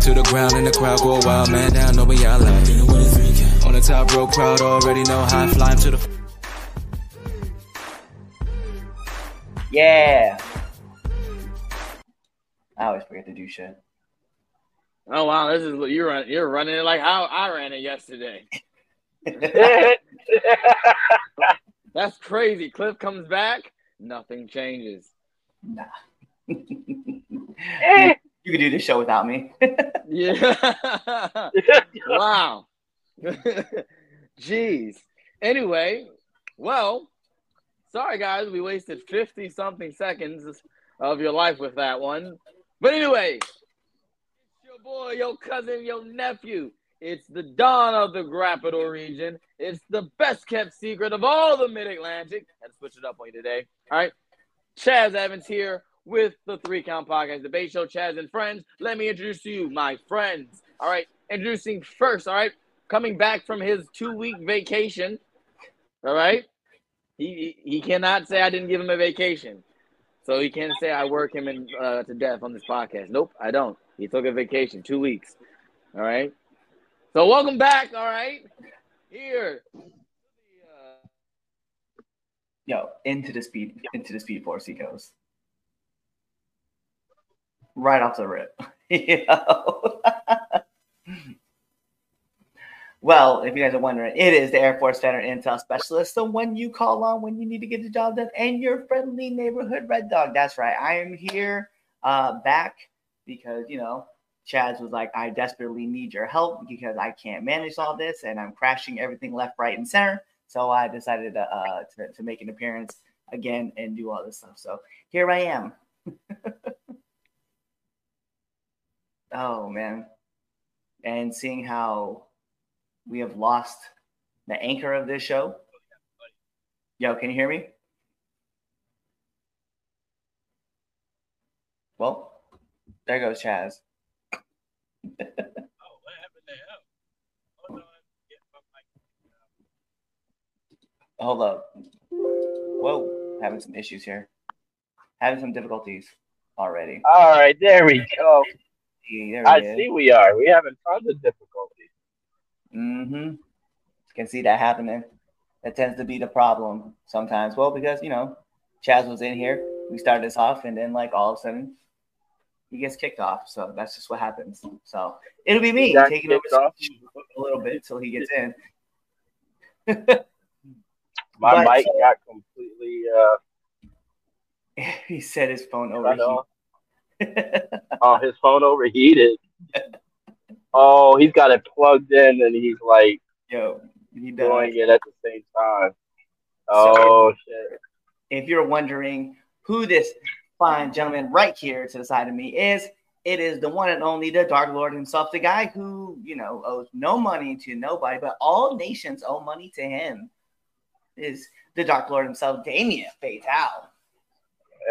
to the ground and the crowd go wild, man down, know we all like. On the top rope, crowd already know how I fly 'em to the. Yeah. I always forget to do shit. Oh wow, this is what you're running. You're running it like how I ran it yesterday. That's crazy. Cliff comes back, nothing changes. Nah. You can do this show without me. Yeah. wow. Jeez. Anyway, well, sorry guys, we wasted 50 something seconds of your life with that one. But anyway, it's your boy, your cousin, your nephew. It's the dawn of the Grappador region. It's the best kept secret of all the Mid Atlantic. Had to switch it up on you today. All right. Chaz Evans here with the Three Count Podcast Debate Show. Chaz and friends, let me introduce to you my friends. All right. Introducing first, all right, coming back from his two week vacation. All right. He, he cannot say I didn't give him a vacation. So he can't say I work him in, uh, to death on this podcast. Nope, I don't. He took a vacation, two weeks. All right. So welcome back. All right. Here. Yo, into the speed, into the speed force he goes. Right off the rip. Yo. well, if you guys are wondering, it is the Air Force Veteran Intel Specialist, the one you call on when you need to get the job done, and your friendly neighborhood Red Dog. That's right. I am here, uh, back because you know Chaz was like, I desperately need your help because I can't manage all this and I'm crashing everything left, right, and center. So I decided to, uh, to, to make an appearance again and do all this stuff. So here I am. oh, man. And seeing how we have lost the anchor of this show. Yo, can you hear me? Well, there goes Chaz. Hold up. Whoa, having some issues here. Having some difficulties already. All right, there we go. I is. see we are. We having tons of difficulties. Mm-hmm. Can see that happening. That tends to be the problem sometimes. Well, because you know, Chaz was in here. We started this off, and then like all of a sudden, he gets kicked off. So that's just what happens. So it'll be me taking over a little bit till he gets in. My But- mic got completely uh he said his phone overheated. Oh, his phone overheated. Oh, he's got it plugged in and he's like Yo, he doing it at the same time. Oh shit. If you're wondering who this fine gentleman right here to the side of me is, it is the one and only the Dark Lord himself, the guy who, you know, owes no money to nobody, but all nations owe money to him. Is the Dark Lord himself, Damien Fatal.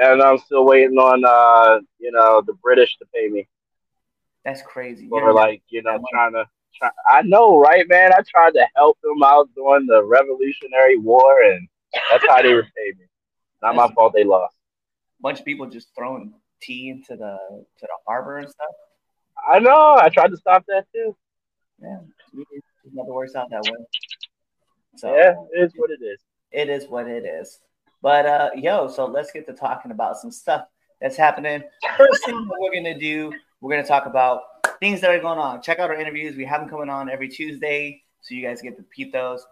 And I'm still waiting on uh, you know, the British to pay me. That's crazy. Or You're- like, you know, trying to try, I know, right, man? I tried to help them out during the Revolutionary War and that's how they repay me. Not my fault they lost. bunch of people just throwing tea into the to the harbor and stuff. I know. I tried to stop that too. Yeah, it never works out that way. So Yeah, it is what it is. it is what it is. But uh, yo, so let's get to talking about some stuff that's happening. First thing that we're gonna do, we're gonna talk about things that are going on. Check out our interviews. We have them coming on every Tuesday, so you guys get to peep those.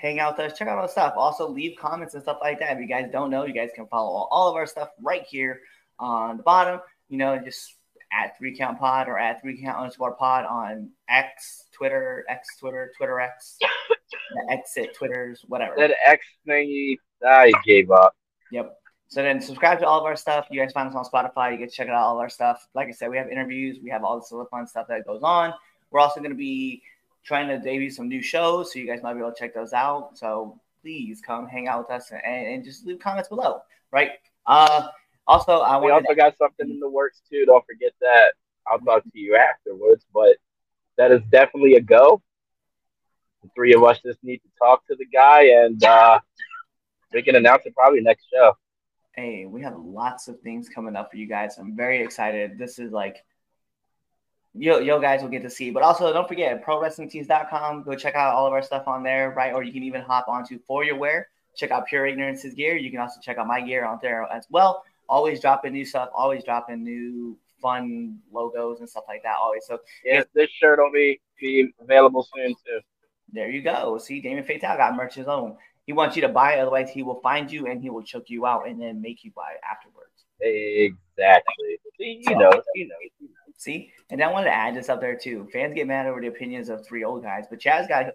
Hang out with us, check out our stuff. Also, leave comments and stuff like that. If you guys don't know, you guys can follow all of our stuff right here on the bottom. You know, just at three count pod or at three count underscore pod on X, Twitter, X, Twitter, Twitter X, the exit, Twitters, whatever. That X thingy, I gave up. Yep. So then subscribe to all of our stuff. You guys find us on Spotify. You get to check out all of our stuff. Like I said, we have interviews. We have all this other fun stuff that goes on. We're also going to be trying to debut some new shows, so you guys might be able to check those out. So please come hang out with us and, and just leave comments below. Right. Uh, also, I We also got something in the works too. Don't forget that. I'll talk to you afterwards, but that is definitely a go. The three of us just need to talk to the guy, and uh, we can announce it probably next show. hey, we have lots of things coming up for you guys. I'm very excited. This is like yo, yo guys will get to see. But also don't forget prowrestlingtees.com. Go check out all of our stuff on there, right? Or you can even hop onto For Your Wear. Check out Pure Ignorance's gear. You can also check out my gear on there as well. Always dropping new stuff, always dropping new fun logos and stuff like that. Always. So yeah, this shirt will be, be available soon too. There you go. See, Damien Fatal got merch his own. He wants you to buy it, otherwise he will find you and he will choke you out and then make you buy it afterwards. Exactly. You know, you know. See, and I wanted to add this up there too. Fans get mad over the opinions of three old guys, but Chaz got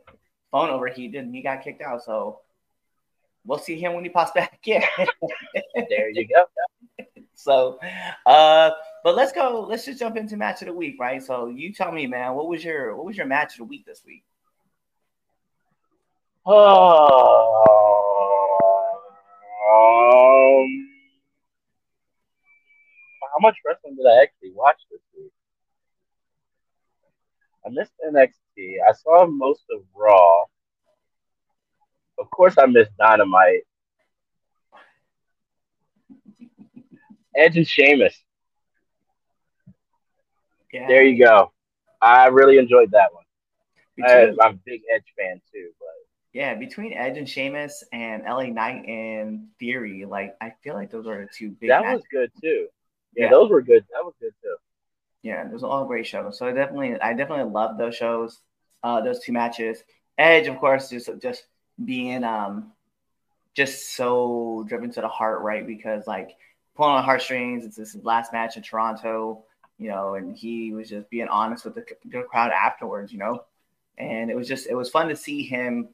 phone overheated and he got kicked out. So we'll see him when he pops back in. there you go. So, uh, but let's go. Let's just jump into match of the week, right? So you tell me, man, what was your what was your match of the week this week? Oh, um, how much wrestling did I actually watch this week? I missed NXT. I saw most of Raw. Of course, I missed Dynamite. Edge and Sheamus. Yeah. There you go. I really enjoyed that one. I, am a big Edge fan too, yeah, between Edge and Sheamus and LA Knight and Theory, like I feel like those are the two big. That matches. was good too. Yeah, yeah, those were good. That was good too. Yeah, those are all great shows. So I definitely, I definitely love those shows. Uh, those two matches. Edge, of course, just just being um, just so driven to the heart, right? Because like pulling on heartstrings. It's his last match in Toronto, you know, and he was just being honest with the, the crowd afterwards, you know. And it was just, it was fun to see him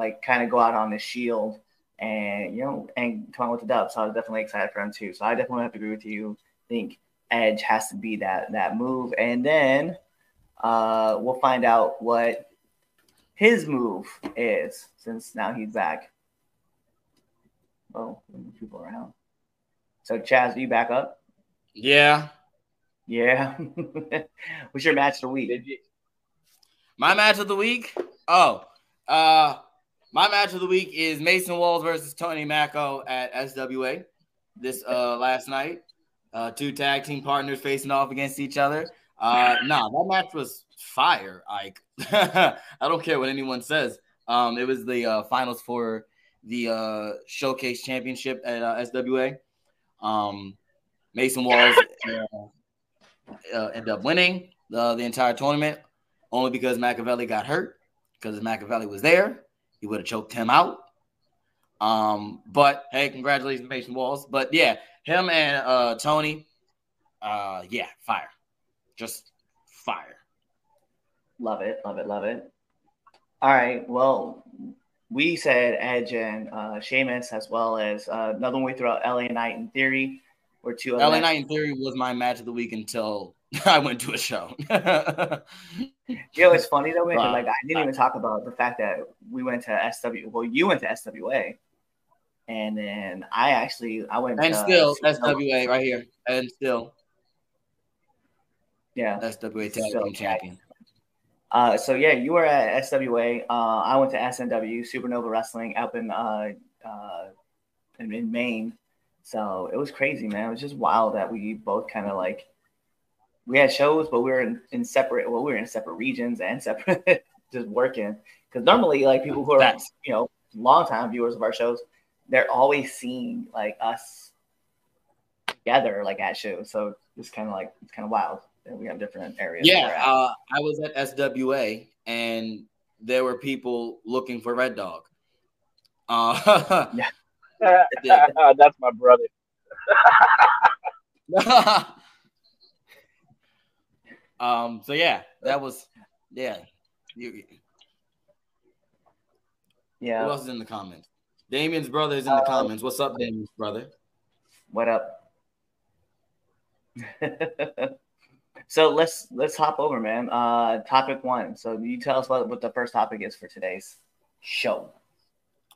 like kind of go out on the shield and you know and come out with the dub. So I was definitely excited for him too. So I definitely have to agree with you. I think Edge has to be that that move, and then uh, we'll find out what his move is since now he's back. Oh, people around. So Chaz, are you back up? Yeah. Yeah. What's your match of the week? My match of the week? Oh, uh, my match of the week is Mason Walls versus Tony Mako at SWA this uh last night. Uh, two tag team partners facing off against each other. Uh, nah, that match was fire. Like, I don't care what anyone says. Um, it was the uh, finals for the uh, Showcase Championship at uh, SWA. Um, Mason Walls uh, uh, ended up winning the, the entire tournament only because Machiavelli got hurt. Because Machiavelli was there, he would have choked him out. Um, but hey, congratulations, Mason Walls. But yeah, him and uh, Tony, uh, yeah, fire, just fire. Love it, love it, love it. All right, well, we said Edge and uh, Sheamus, as well as uh, another one we threw out LA Knight in Theory, or two. LA Knight in Theory was my match of the week until I went to a show. you know, it's funny though, man. like I didn't even talk about the fact that we went to SW. Well, you went to SWA, and then I actually I went and to, still SWA right here, and still, yeah, SWA tag team champion. Uh, so yeah, you were at SWA. Uh, I went to SNW Supernova Wrestling up in uh, uh, in, in Maine. So it was crazy, man. It was just wild that we both kind of like we had shows, but we were in, in separate. Well, we were in separate regions and separate, just working. Because normally, like people who are That's, you know longtime viewers of our shows, they're always seeing like us together, like at shows. So it's kind of like it's kind of wild that we have different areas. Yeah, uh, I was at SWA and there were people looking for Red Dog. Uh, yeah, that's my brother. Um, so yeah, that was yeah. You, yeah. Who else is in the comments? Damien's brother is in the uh, comments. What's up, Damien's brother? What up? so let's let's hop over, man. Uh, topic one. So you tell us what, what the first topic is for today's show.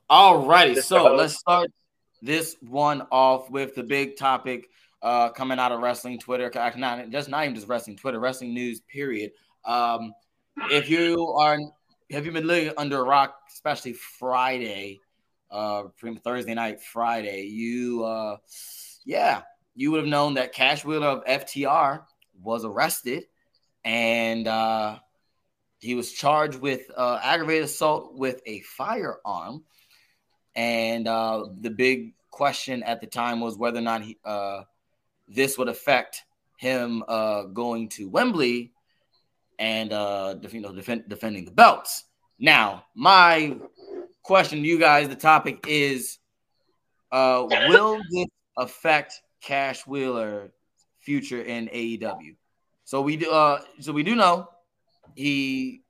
All righty. So let's start this one off with the big topic uh, coming out of wrestling Twitter, not just not even just wrestling Twitter, wrestling news. Period. Um, if you are, have you been living under a rock, especially Friday, uh, Thursday night, Friday? You, uh, yeah, you would have known that Cash Wheeler of FTR was arrested and uh, he was charged with uh, aggravated assault with a firearm. And uh, the big question at the time was whether or not he, uh, this would affect him uh, going to Wembley and uh, you know defend, defending the belts. Now, my question to you guys, the topic is: uh, Will this affect Cash Wheeler future in AEW? So we do. Uh, so we do know he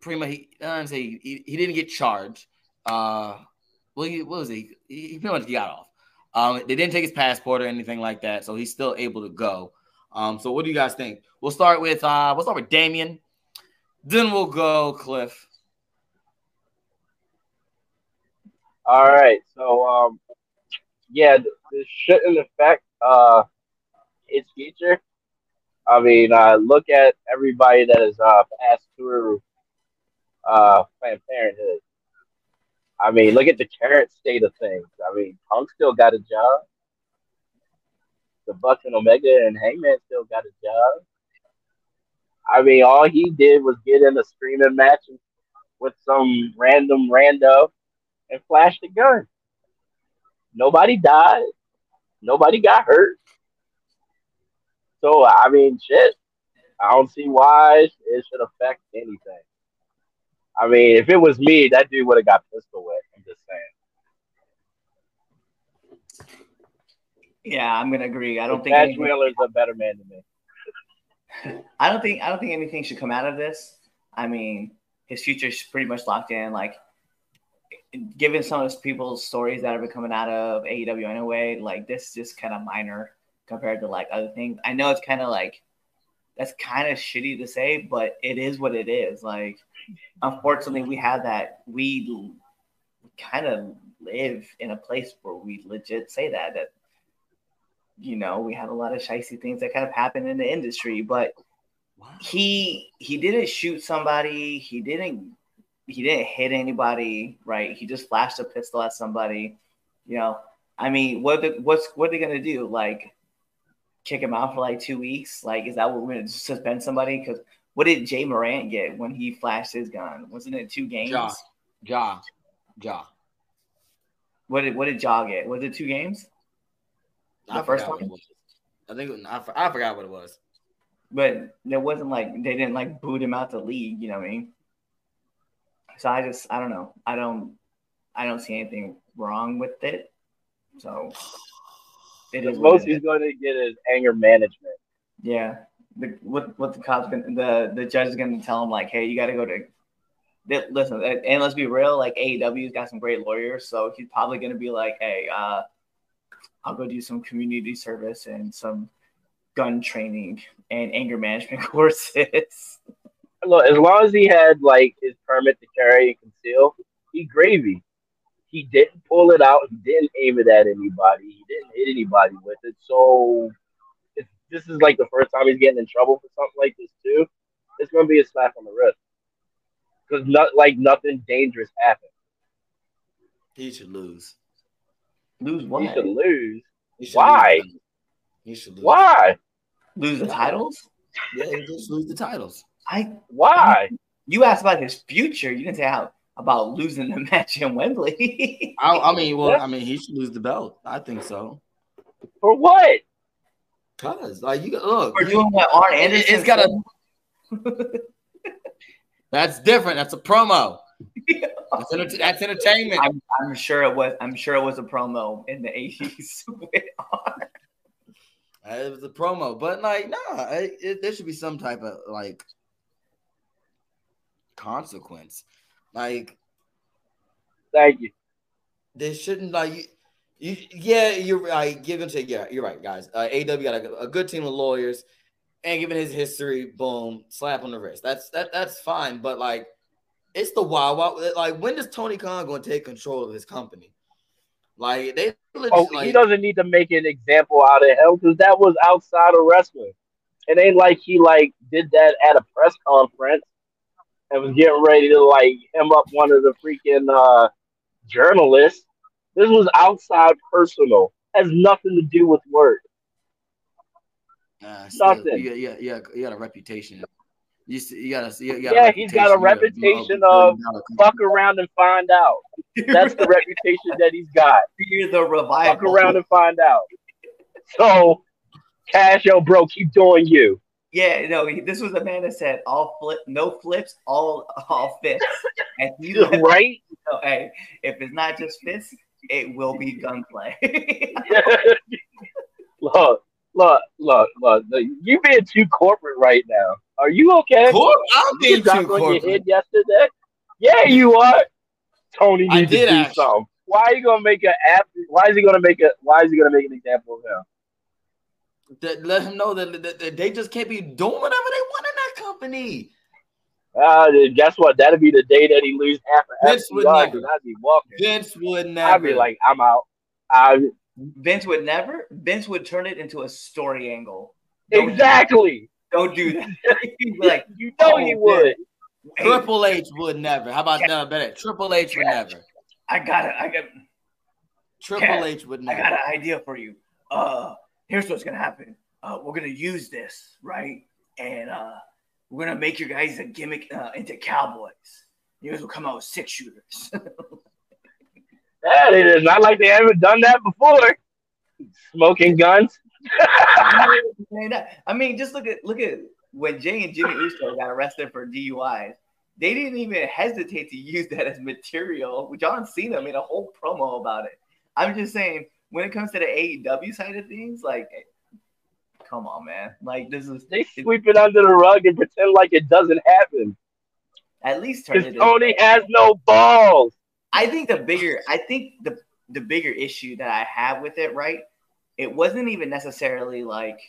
pretty much. He, I say he, he didn't get charged. Uh, well, he, what was he? He pretty much got off. Um, they didn't take his passport or anything like that, so he's still able to go. Um, so what do you guys think? We'll start with uh, we'll start with Damien. Then we'll go Cliff. All right. So um, yeah, this shouldn't affect uh his future. I mean, uh, look at everybody that has uh, passed through uh, Planned Parenthood. I mean, look at the current state of things. I mean, Punk still got a job. The Bucks and Omega and Hangman still got a job. I mean, all he did was get in a screaming match with some random rando and flash the gun. Nobody died. Nobody got hurt. So I mean, shit. I don't see why it should affect anything. I mean, if it was me, that dude would have got pistol whipped. I'm just saying. Yeah, I'm gonna agree. I don't think Cash anything- Wheeler's a better man than me. I don't think I don't think anything should come out of this. I mean, his future's pretty much locked in. Like, given some of those people's stories that have been coming out of AEW anyway, like this is just kind of minor compared to like other things. I know it's kind of like that's kind of shitty to say, but it is what it is. Like, unfortunately, we have that. We kind of live in a place where we legit say that that you know we have a lot of shicey things that kind of happen in the industry, but he he didn't shoot somebody. He didn't he didn't hit anybody. Right? He just flashed a pistol at somebody. You know, I mean, what the, what's what are they gonna do? Like kick him out for like two weeks? Like, is that what we're gonna suspend somebody? Because what did Ja Morant get when he flashed his gun? Wasn't it two games? Ja, Ja, Ja. What did what did Ja get? Was it two games? The I first one? it was. I think I, I forgot what it was. But it wasn't like they didn't like boot him out the league. You know what I mean? So I just I don't know. I don't I don't see anything wrong with it. So it The is most he's going to get is anger management. Yeah. The, what what the cops gonna the the judge is gonna tell him like, hey, you got to go to. They, listen, and let's be real. Like AEW's got some great lawyers, so he's probably gonna be like, hey, uh, I'll go do some community service and some gun training and anger management courses. Look, as long as he had like his permit to carry and conceal, he gravy. He didn't pull it out. He didn't aim it at anybody. He didn't hit anybody with it. So if this is like the first time he's getting in trouble for something like this too. It's gonna be a slap on the wrist because not like nothing dangerous happened. He should lose. Lose one He what? should lose. He should Why? Lose. He should lose. Why? Lose the titles? Yeah, he just lose the titles. I Why? you asked about his future. You didn't say how about losing the match in Wembley. I, I mean, well, I mean, he should lose the belt. I think so. For what? Cause like you look, We're doing what Arn It- Anderson. it's got a- that's different. That's a promo. That's, enter- that's entertainment. I'm, I'm sure it was. I'm sure it was a promo in the '80s. with Uh, It was a promo, but like, nah, it, it, there should be some type of like consequence. Like, Thank you. there shouldn't like you. you yeah, you're right. Give and take. Yeah, you're right, guys. Uh, AW got a, a good team of lawyers, and given his history, boom, slap on the wrist. That's that. That's fine. But like, it's the wild, wild. Like, when does Tony Khan going to take control of his company? Like, they. legit- Oh, like, he doesn't need to make an example out of him because that was outside of wrestling. It ain't like he like did that at a press conference and was getting ready to like hem up one of the freaking uh, journalists. This was outside personal. Has nothing to do with work. Still, Nothing. Yeah, yeah, yeah. You got a reputation. You, see, you gotta see. You got Yeah, he's got a reputation of fuck around and find out. That's the reputation that he's got. You're the revival. Fuck around and find out. So, Cash, yo, bro, keep doing you. Yeah, no, he- this was a man that said all flip, no flips, all all fists. And you right? know, hey, if it's not just fists, it will be gunplay. look, look, look, look. You being too corporate right now. Are you okay? Corp- I'm being too on your corporate. head yesterday. Yeah, you are. Tony I needs to did do actually. something. Why are you gonna make an app? Why is he gonna make a? Why is he gonna make an example of him? That- let him know that, that- that they just can't be doing whatever they want in that company. Uh, guess what? That'd be the day that he lose half of Vince would FTR, never. 'cause I'd be walking. Vince would never. I'd be like, I'm out. I Vince would never. Vince would turn it into a story angle. Don't, exactly. don't do that. Like, You know Oh, he would. hey, Triple H would never. How about no, better? Triple H would never. I got it. I got. Triple Yeah, H would never. I got an idea for you. Uh, here's what's gonna happen. Uh, we're gonna use this, right? And uh, we're gonna make your guys a gimmick uh, into cowboys. You guys will come out with six shooters. Yeah, it is not like they haven't done that before. Smoking guns. I mean, just look at look at when Jey and Jimmy Uso got arrested for DUIs. They didn't even hesitate to use that as material. John Cena made a whole promo about it. I'm just saying, when it comes to the AEW side of things, like, come on, man. Like, this is They sweep it under the rug and pretend like it doesn't happen. at least turn it. Tony has no balls. I think the bigger, I think the the bigger issue that I have with it, right? It wasn't even necessarily like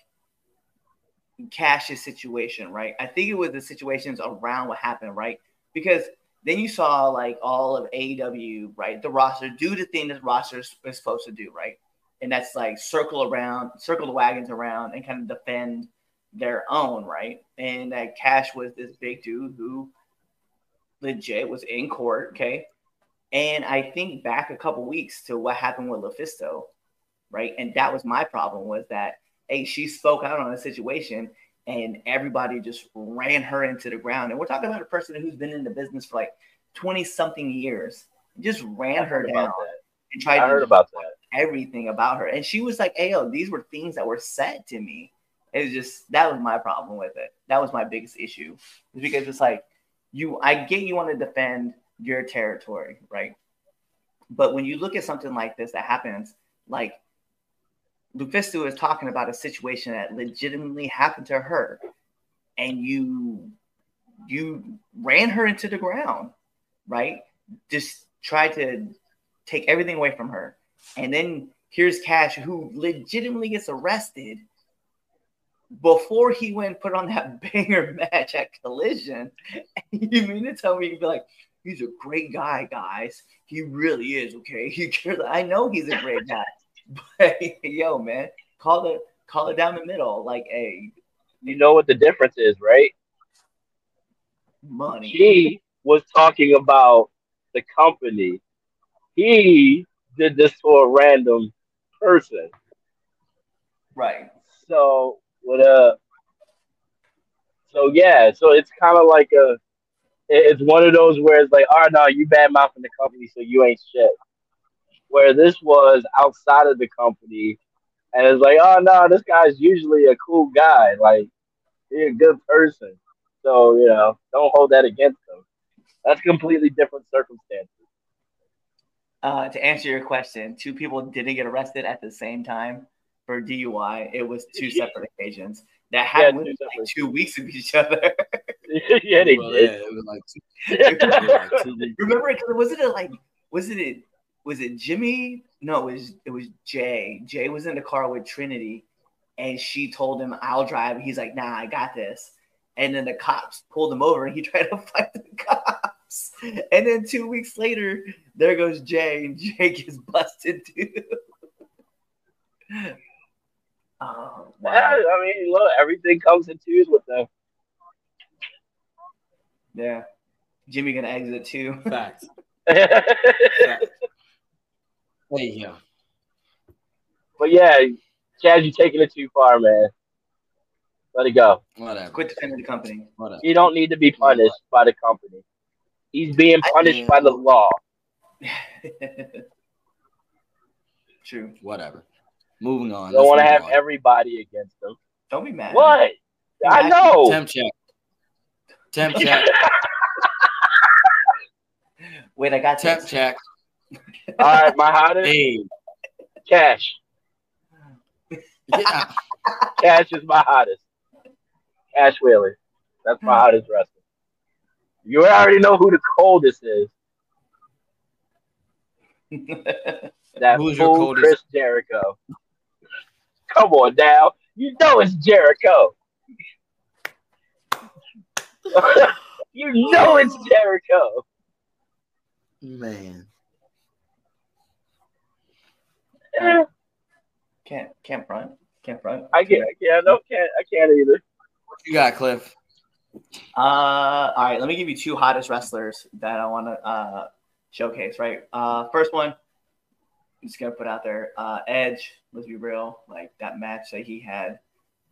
Cash's situation, right? I think it was the situations around what happened, right? Because then you saw like all of AEW, right? The roster do the thing that roster is supposed to do, right? And that's like circle around, circle the wagons around, and kind of defend their own, right? And that Cash was this big dude who legit was in court, okay? And I think back a couple weeks to what happened with LuFisto, right? And that was my problem was that hey, she spoke out on a situation and everybody just ran her into the ground. And we're talking about a person who's been in the business for like 20 something years, just ran her down and tried I heard to about that. everything about her. And she was like, hey, yo, these were things that were said to me. It was just that was my problem with it. That was my biggest issue. Is because it's like you I get you want to defend your territory, right? But when you look at something like this that happens, like Lufisto is talking about a situation that legitimately happened to her, and you you ran her into the ground, right? Just tried to take everything away from her. And then here's Cash, who legitimately gets arrested before he went put on that banger match at Collision. you mean to tell me you'd be like, he's a great guy, guys. He really is, okay? He. I know he's a great guy. But yo, man, call it call it down the middle. Like, hey, You know what the difference is, right? money. She was talking about the company. He did this to a random person. Right. So what uh so yeah, so it's kind of like a it's one of those where it's like, oh no, you bad mouthing the company, so you ain't shit. Where this was outside of the company, and it's like, oh no, this guy's usually a cool guy, like he's a good person. So you know, don't hold that against him. That's completely different circumstances. Uh, to answer your question, two people didn't get arrested at the same time for DUI. It was two separate occasions that Yeah, happened two like separate- two weeks of each other. yeah, they Well, yeah, it was like two, it was like two weeks. Remember, it? was it a, like was it a, was it Jimmy? No, it was it was Jey. Jey was in the car with Trinity, and she told him, "I'll drive." He's like, "Nah, I got this." And then the cops pulled him over, and he tried to fight the cops. And then two weeks later, there goes Jey, and Jey gets busted too. oh Yeah, wow! I mean, look, everything comes in twos with them. Yeah, Jimmy gonna exit too. Facts. But Facts. Hey, yo. yeah, Chad, you're taking it too far, man. Let it go. Whatever. Quit defending the company. Whatever. He don't need to be punished by the company. He's being punished by the law. True. Whatever. Moving on. Don't want to have on. everybody against him. Don't be mad. What? I know. temp check. Temp check. Wait, I got temp this. check. All right, my hottest Hey. Cash. Yeah. Cash is my hottest. Cash Wheeler. That's my hmm. hottest wrestler. You already know who the coldest is. That Who's your fool coldest? Chris Jericho. Come on now. You know it's Jericho. you know it's Jericho. Man. Can't can't front. Can't front. I can't. I can't. No, can't. I can't either. What you got, Cliff? Uh, all right. Let me give you two hottest wrestlers that I want to uh showcase. Right. Uh, first one. I'm just gonna put out there. Uh, Edge. Let's be real. Like that match that he had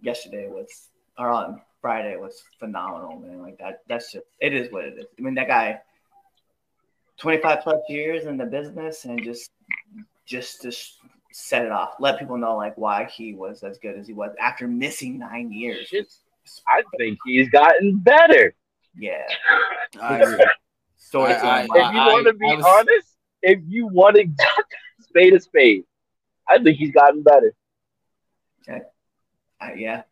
yesterday was, or on Friday was phenomenal, man. Like that. That's just. It is what it is. I mean, that guy. 25 plus years in the business and just just to sh- set it off let people know like why he was as good as he was after missing nine years I think he's gotten better. yeah I agree. story I- If you want to be was- honest, if you want to spade a spade, I think he's gotten better. Uh, yeah,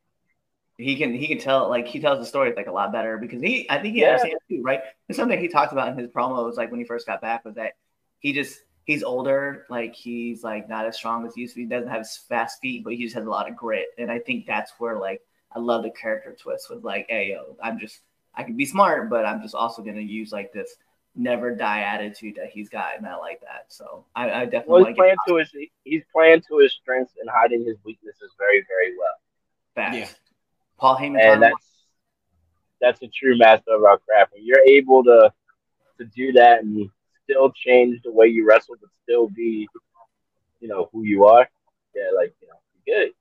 he can he can tell like he tells the story like a lot better because he I think he Yeah. understands too, right? It's something he talked about in his promos like when he first got back was that he just he's older, like he's like not as strong as he used to be. He doesn't have his fast feet, but he just has a lot of grit, and I think that's where like I love the character twist with like, hey yo, I'm just I can be smart, but I'm just also gonna use like this never die attitude that he's got, and I like that. So I, I definitely Well, he's to playing to his he's playing to his strengths and hiding his weaknesses very, very well. back. Yeah. Paul Heyman. And Tom- that's that's a true master of our craft. When you're able to to do that and still change the way you wrestle, but still be, you know, who you are. Yeah, like you know, good.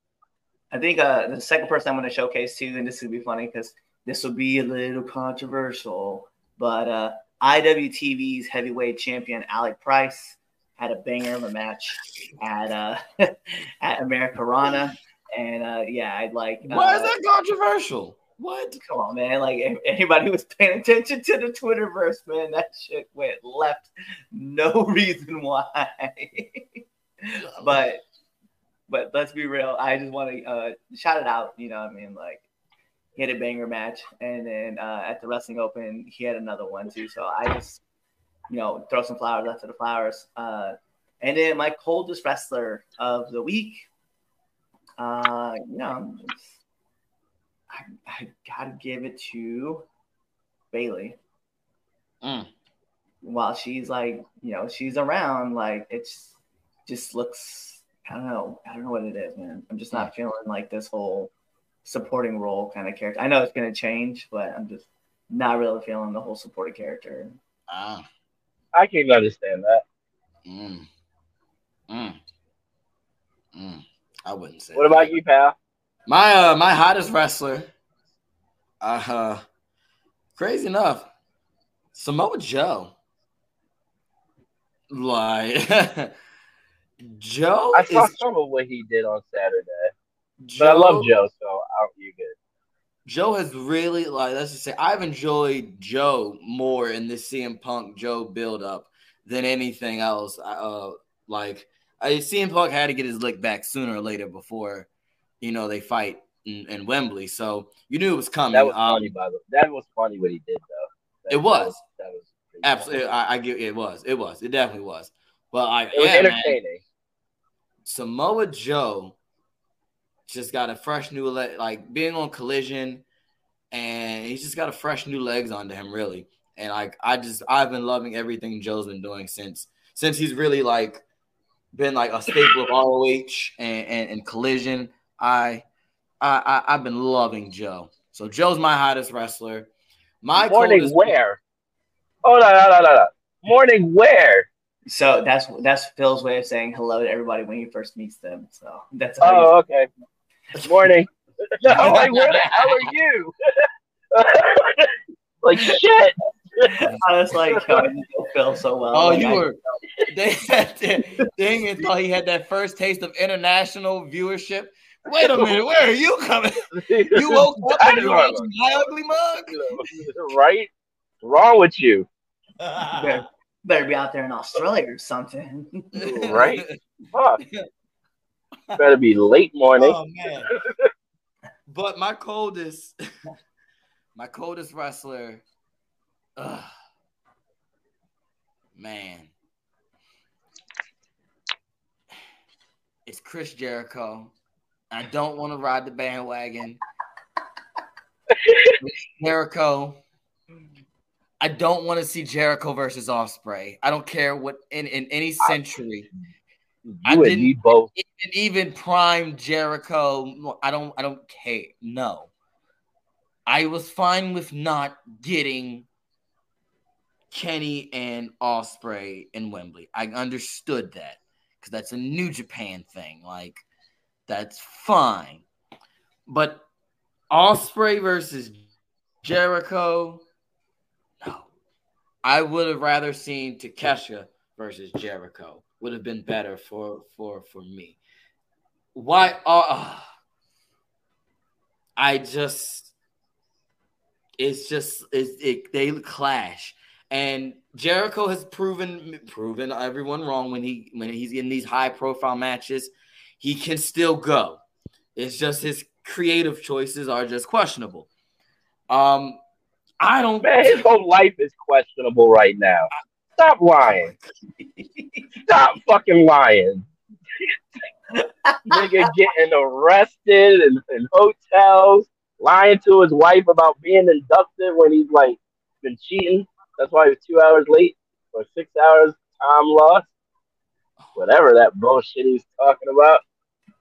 I think uh, the second person I'm going to showcase too, and this will be funny because this will be a little controversial, but uh, IWTV's heavyweight champion Alec Price had a banger of a match at uh, at America Rana, and uh, yeah, I'd like. Uh, Why is that controversial? What? Come on, man! Like anybody was paying attention to the Twitterverse, man, that shit went left. No reason why. but but let's be real. I just want to uh, shout it out. You know, what I mean, like he had a banger match, and then uh, at the Wrestling Open, he had another one too. So I just, you know, throw some flowers after the flowers. Uh, and then my coldest wrestler of the week, uh, you know, I, I gotta give it to Bayley. Mm. While she's like, you know, she's around, like it's just looks. I don't know. I don't know what it is, man. I'm just not feeling like this whole supporting role kind of character. I know it's gonna change, but I'm just not really feeling the whole supporting character. Ah. I can understand that. Mm. Mm. Mm. I wouldn't say. What about you, pal? My uh my hottest wrestler, uh crazy enough, Samoa Joe. Like Joe I saw is some of what he did on Saturday, Joe, but I love Joe, so I, you good. Joe has really like let's just say I've enjoyed Joe more in this CM Punk Joe build up than anything else. Uh, like I CM Punk had to get his lick back sooner or later before you know they fight in, in Wembley, so you knew it was coming. That was Um, funny, by the way. That was funny what he did, though. That, It was. That was, Absolutely. I, I get it was. It was. It definitely was. But I It was yeah, man, entertaining. Samoa Joe just got a fresh new leg, like being on Collision, and he's just got a fresh new legs onto him, really. And like I just I've been loving everything Joe's been doing since since he's really like been like a staple of ROH and, and, and Collision. I I, I I've been loving Joe. So Joe's my hottest wrestler. My Morning where? Oh no no no no no! Morning where? So that's that's Phil's way of saying hello to everybody when he first meets them. So that's how Oh okay. Morning. I'm like, where the hell are you? like shit. I was like, oh, I know Phil so well. Oh, Like, you I- were. They had to, Damien thought he had that first taste of international viewership. Wait a minute, where are you coming? You woke up and you watching My Ugly Mug? right? Wrong with you? better, better be out there in Australia or something. Right? Fuck. Better be late morning. Oh man. But my coldest, my coldest wrestler, ugh, man, it's Chris Jericho. I don't want to ride the bandwagon. Jericho. I don't want to see Jericho versus Ospreay. I don't care what in, in any century. I You and didn't- me both. even, even prime Jericho, I don't I don't care. No. I was fine with not getting Kenny and Ospreay in Wembley. I understood that because that's a New Japan thing. Like that's fine. But Ospreay versus Jericho, no. I would have rather seen Takeshita versus Jericho. Would have been better for for for me. Why? Uh, I just, it's just it's, it. They clash, and Jericho has proven proven everyone wrong when he when he's in these high profile matches. He can still go. It's just his creative choices are just questionable. Um, I don't. Man, his whole life is questionable right now. Stop lying. Stop fucking lying. Nigga getting arrested in, in hotels, lying to his wife about being inducted when he's like been cheating. That's why he was two hours late or six hours time lost. Whatever that bullshit he's talking about.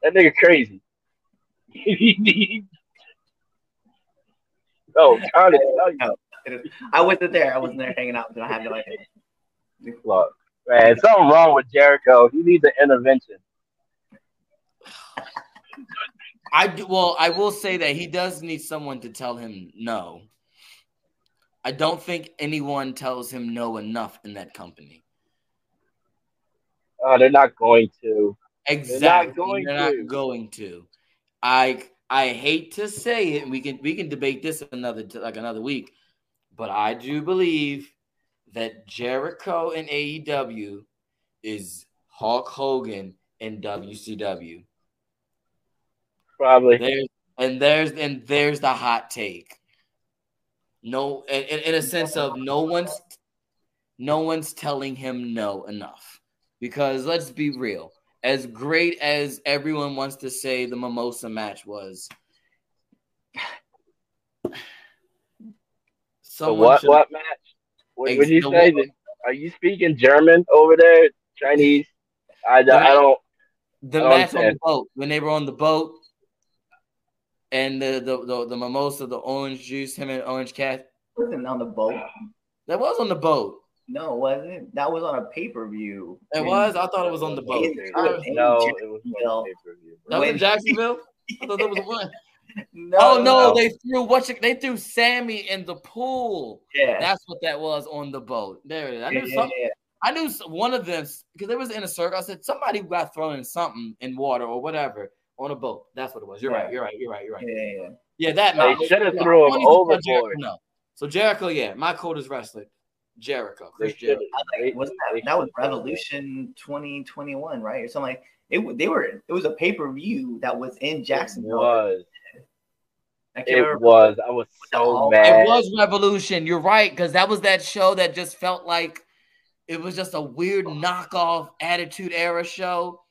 That nigga crazy. oh, I'm trying to tell you. I wasn't there. I wasn't there hanging out, but I have no idea. Look, man, something wrong with Jericho. He needs an intervention. I do, well, I will say that he does need someone to tell him no. I don't think anyone tells him no enough in that company. Oh, they're not going to. Exactly, going they're not to. going to. I I hate to say it. and We can we can debate this another like another week, but I do believe that Jericho and AEW is Hulk Hogan and WCW. Probably. There's and there's and there's the hot take. No, in in a sense of no one's no one's telling him no enough. Because let's be real, as great as everyone wants to say the mimosa match was, So what? What match? What would you The say? what? Are you speaking German over there? Chinese? I, I don't. the I don't match on the boat when they were on the boat and the the, the, the mimosa, the orange juice, him and orange cat. wasn't on the boat. That was on the boat. No, it wasn't. That was on a pay per view. It was. I thought it was on the boat. It I- was- No, it was on pay-per-view. That was in Jacksonville. I thought that was one. No, Oh no, no. they threw what you, they threw Sammy in the pool. Yeah. That's what that was on the boat. There it is. I knew yeah, some, yeah. I knew one of them because it was in a circle. I said somebody got thrown in something in water or whatever on a boat. That's what it was. You're right. You're right. You're right. You're right. Yeah, yeah, yeah. Yeah, that They should have Yeah, threw him 20 Jericho, overboard. No. So Jericho, yeah, my coldest wrestler, Jericho. They Chris should Jericho. Like, wasn't that that was Revolution 2021, right? Or something like it. They were. It was a pay per view that was in It Jacksonville. was. I It remember. was. I was so mad. It was Revolution. You're right, because that was that show that just felt like it was just a weird knockoff Attitude Era show.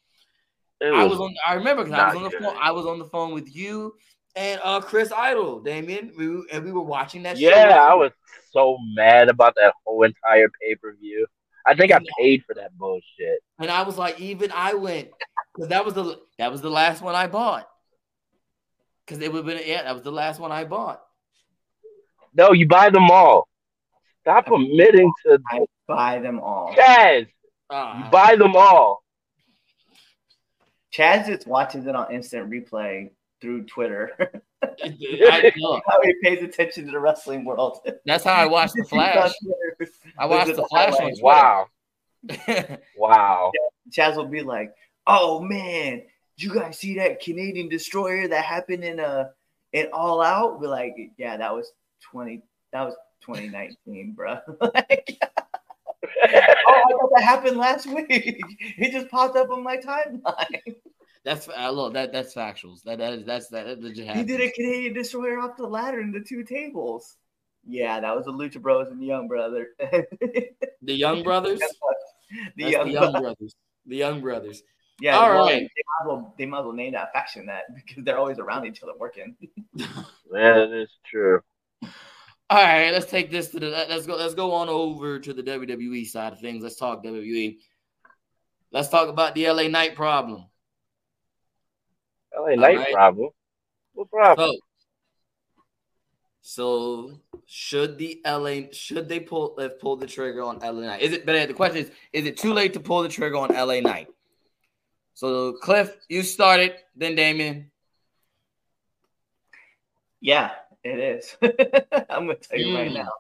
It I was was on. I remember because I was on the good. phone. I was on the phone with you and uh Chris Idol, Damien. We and we were watching that. show. Yeah, I was so mad about that whole entire pay per view. I think I paid for that bullshit. and I was like, even I went because that was the that was the last one I bought. Because it would have been yeah, that was the last one I bought. No, you buy them all. Stop admitting to I buy them all. Chaz. Ah, You buy them all. Chaz just watches it on instant replay through Twitter. I, look, how he pays attention to the wrestling world. that's how I watched the Flash. I watched the Flash on. Twitter. Wow. Wow. Chaz will be like, "Oh man, you guys see that Canadian destroyer that happened in uh in All Out?" We're like, "Yeah, that was twenty. That was 2019, bro." like, oh, I thought that happened last week. It just popped up on my timeline. That's uh, look that that's factuals. That that is that's that, that legit He did a Canadian destroyer off the ladder in the two tables. Yeah, that was the Lucha Bros and the Young Brother. the The Young Brothers. That's Young, the Young Brothers. Brothers. The Young Brothers. Yeah, All well, right. They might, as well, they might as well name that faction that because they're always around each other working. That is true. All right, let's take this to the let's go let's go on over to the WWE side of things. Let's talk WWE. Let's talk about the LA Knight problem. LA Knight right. problem. What problem? So, so should the LA should they pull have pulled the trigger on LA Knight? Is it but the question is is it too late to pull the trigger on LA Knight? So Cliff, you started, then Damien. Yeah, it is. I'm gonna tell you right Mm. now.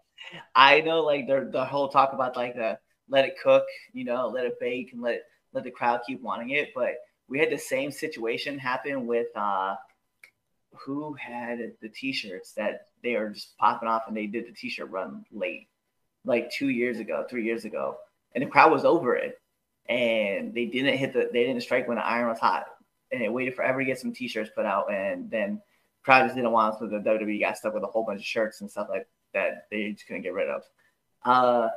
I know, like the the whole talk about like the let it cook, you know, let it bake, and let it, let the crowd keep wanting it. But we had the same situation happen with uh who had the t-shirts that they were just popping off and they did the t-shirt run late, like two years ago, three years ago, and the crowd was over it, and they didn't hit the they didn't strike when the iron was hot, and it waited forever to get some t-shirts put out, and then crowd just didn't want so the WWE got stuck with a whole bunch of shirts and stuff like that they just couldn't get rid of. Uh,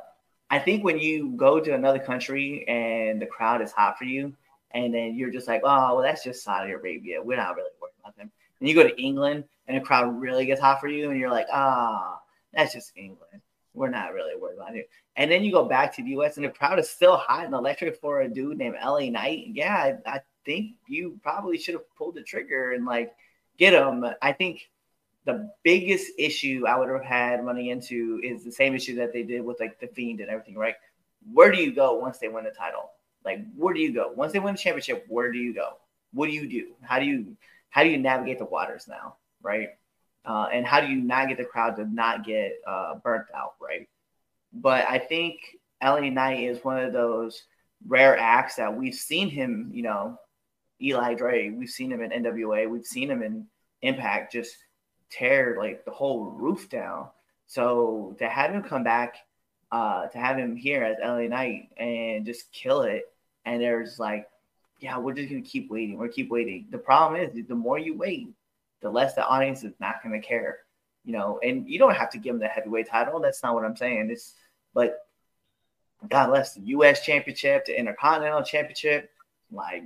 I think when you go to another country and the crowd is hot for you, and then you're just like, oh, well, that's just Saudi Arabia. We're not really worried about them. And you go to England and the crowd really gets hot for you, and you're like, ah, that's just England. We're not really worried about it. And then you go back to the US and the crowd is still hot and electric for a dude named LA Knight. Yeah, I, I think you probably should have pulled the trigger and like get him. I think the biggest issue I would have had running into is the same issue that they did with like the Fiend and everything, right? Where do you go once they win the title? Like, where do you go once they win the championship? Where do you go? What do you do? How do you how do you navigate the waters now, right? Uh, and how do you not get the crowd to not get uh, burnt out, right? But I think LA Knight is one of those rare acts that we've seen him, you know, Eli Drake, we've seen him in NWA, we've seen him in Impact just tear like the whole roof down. So to have him come back, uh, to have him here as LA Knight and just kill it, and there's like, yeah, we're just gonna keep waiting. We're keep waiting. The problem is, the more you wait, the less the audience is not gonna care, you know. And you don't have to give them the heavyweight title. That's not what I'm saying. It's but God bless the U.S. Championship, the Intercontinental Championship, like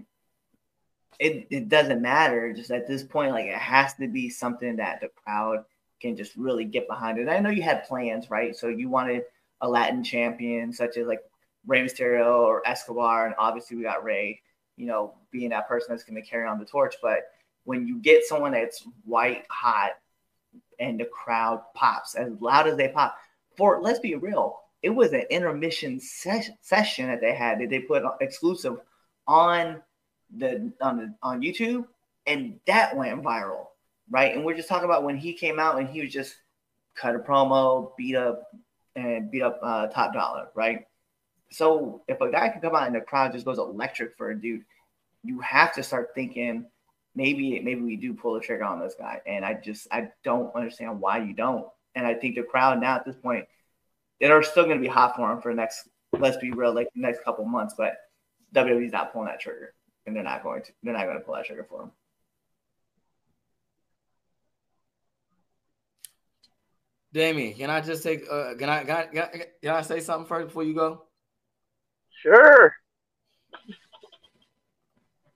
it, it doesn't matter. Just at this point, like it has to be something that the crowd can just really get behind. And I know you had plans, right? So you wanted a Latin champion such as like Rey Mysterio or Escobar, and obviously we got Rey, you know, being that person that's going to carry on the torch. But when you get someone that's white hot and the crowd pops as loud as they pop, for let's be real, it was an intermission ses- session that they had that they put exclusive on the on the on YouTube, and that went viral, right? And we're just talking about when he came out and he was just cut a promo, beat up and beat up uh, Top Dolla, right? So if a guy can come out and the crowd just goes electric for a dude, you have to start thinking maybe maybe we do pull the trigger on this guy. And I just I don't understand why you don't. And I think the crowd now at this point, they're still going to be hot for him for the next. Let's be real, like the next couple months. But WWE's not pulling that trigger, and they're not going to. They're not going to pull that trigger for him. Damien, can I just take uh can I can I, can I can I say something first before you go? Sure.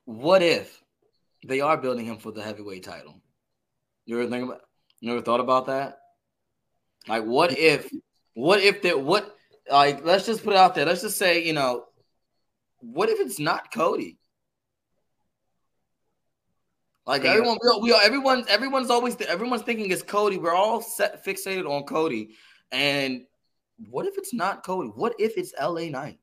What if they are building him for the heavyweight title? You ever think about you ever thought about that? Like what if what if that what like let's just put it out there. Let's just say, you know, what if it's not Cody? Like Yeah. everyone, we all, everyone's everyone's always everyone's thinking it's Cody. We're all set fixated on Cody, and what if it's not Cody? What if it's LA Knight?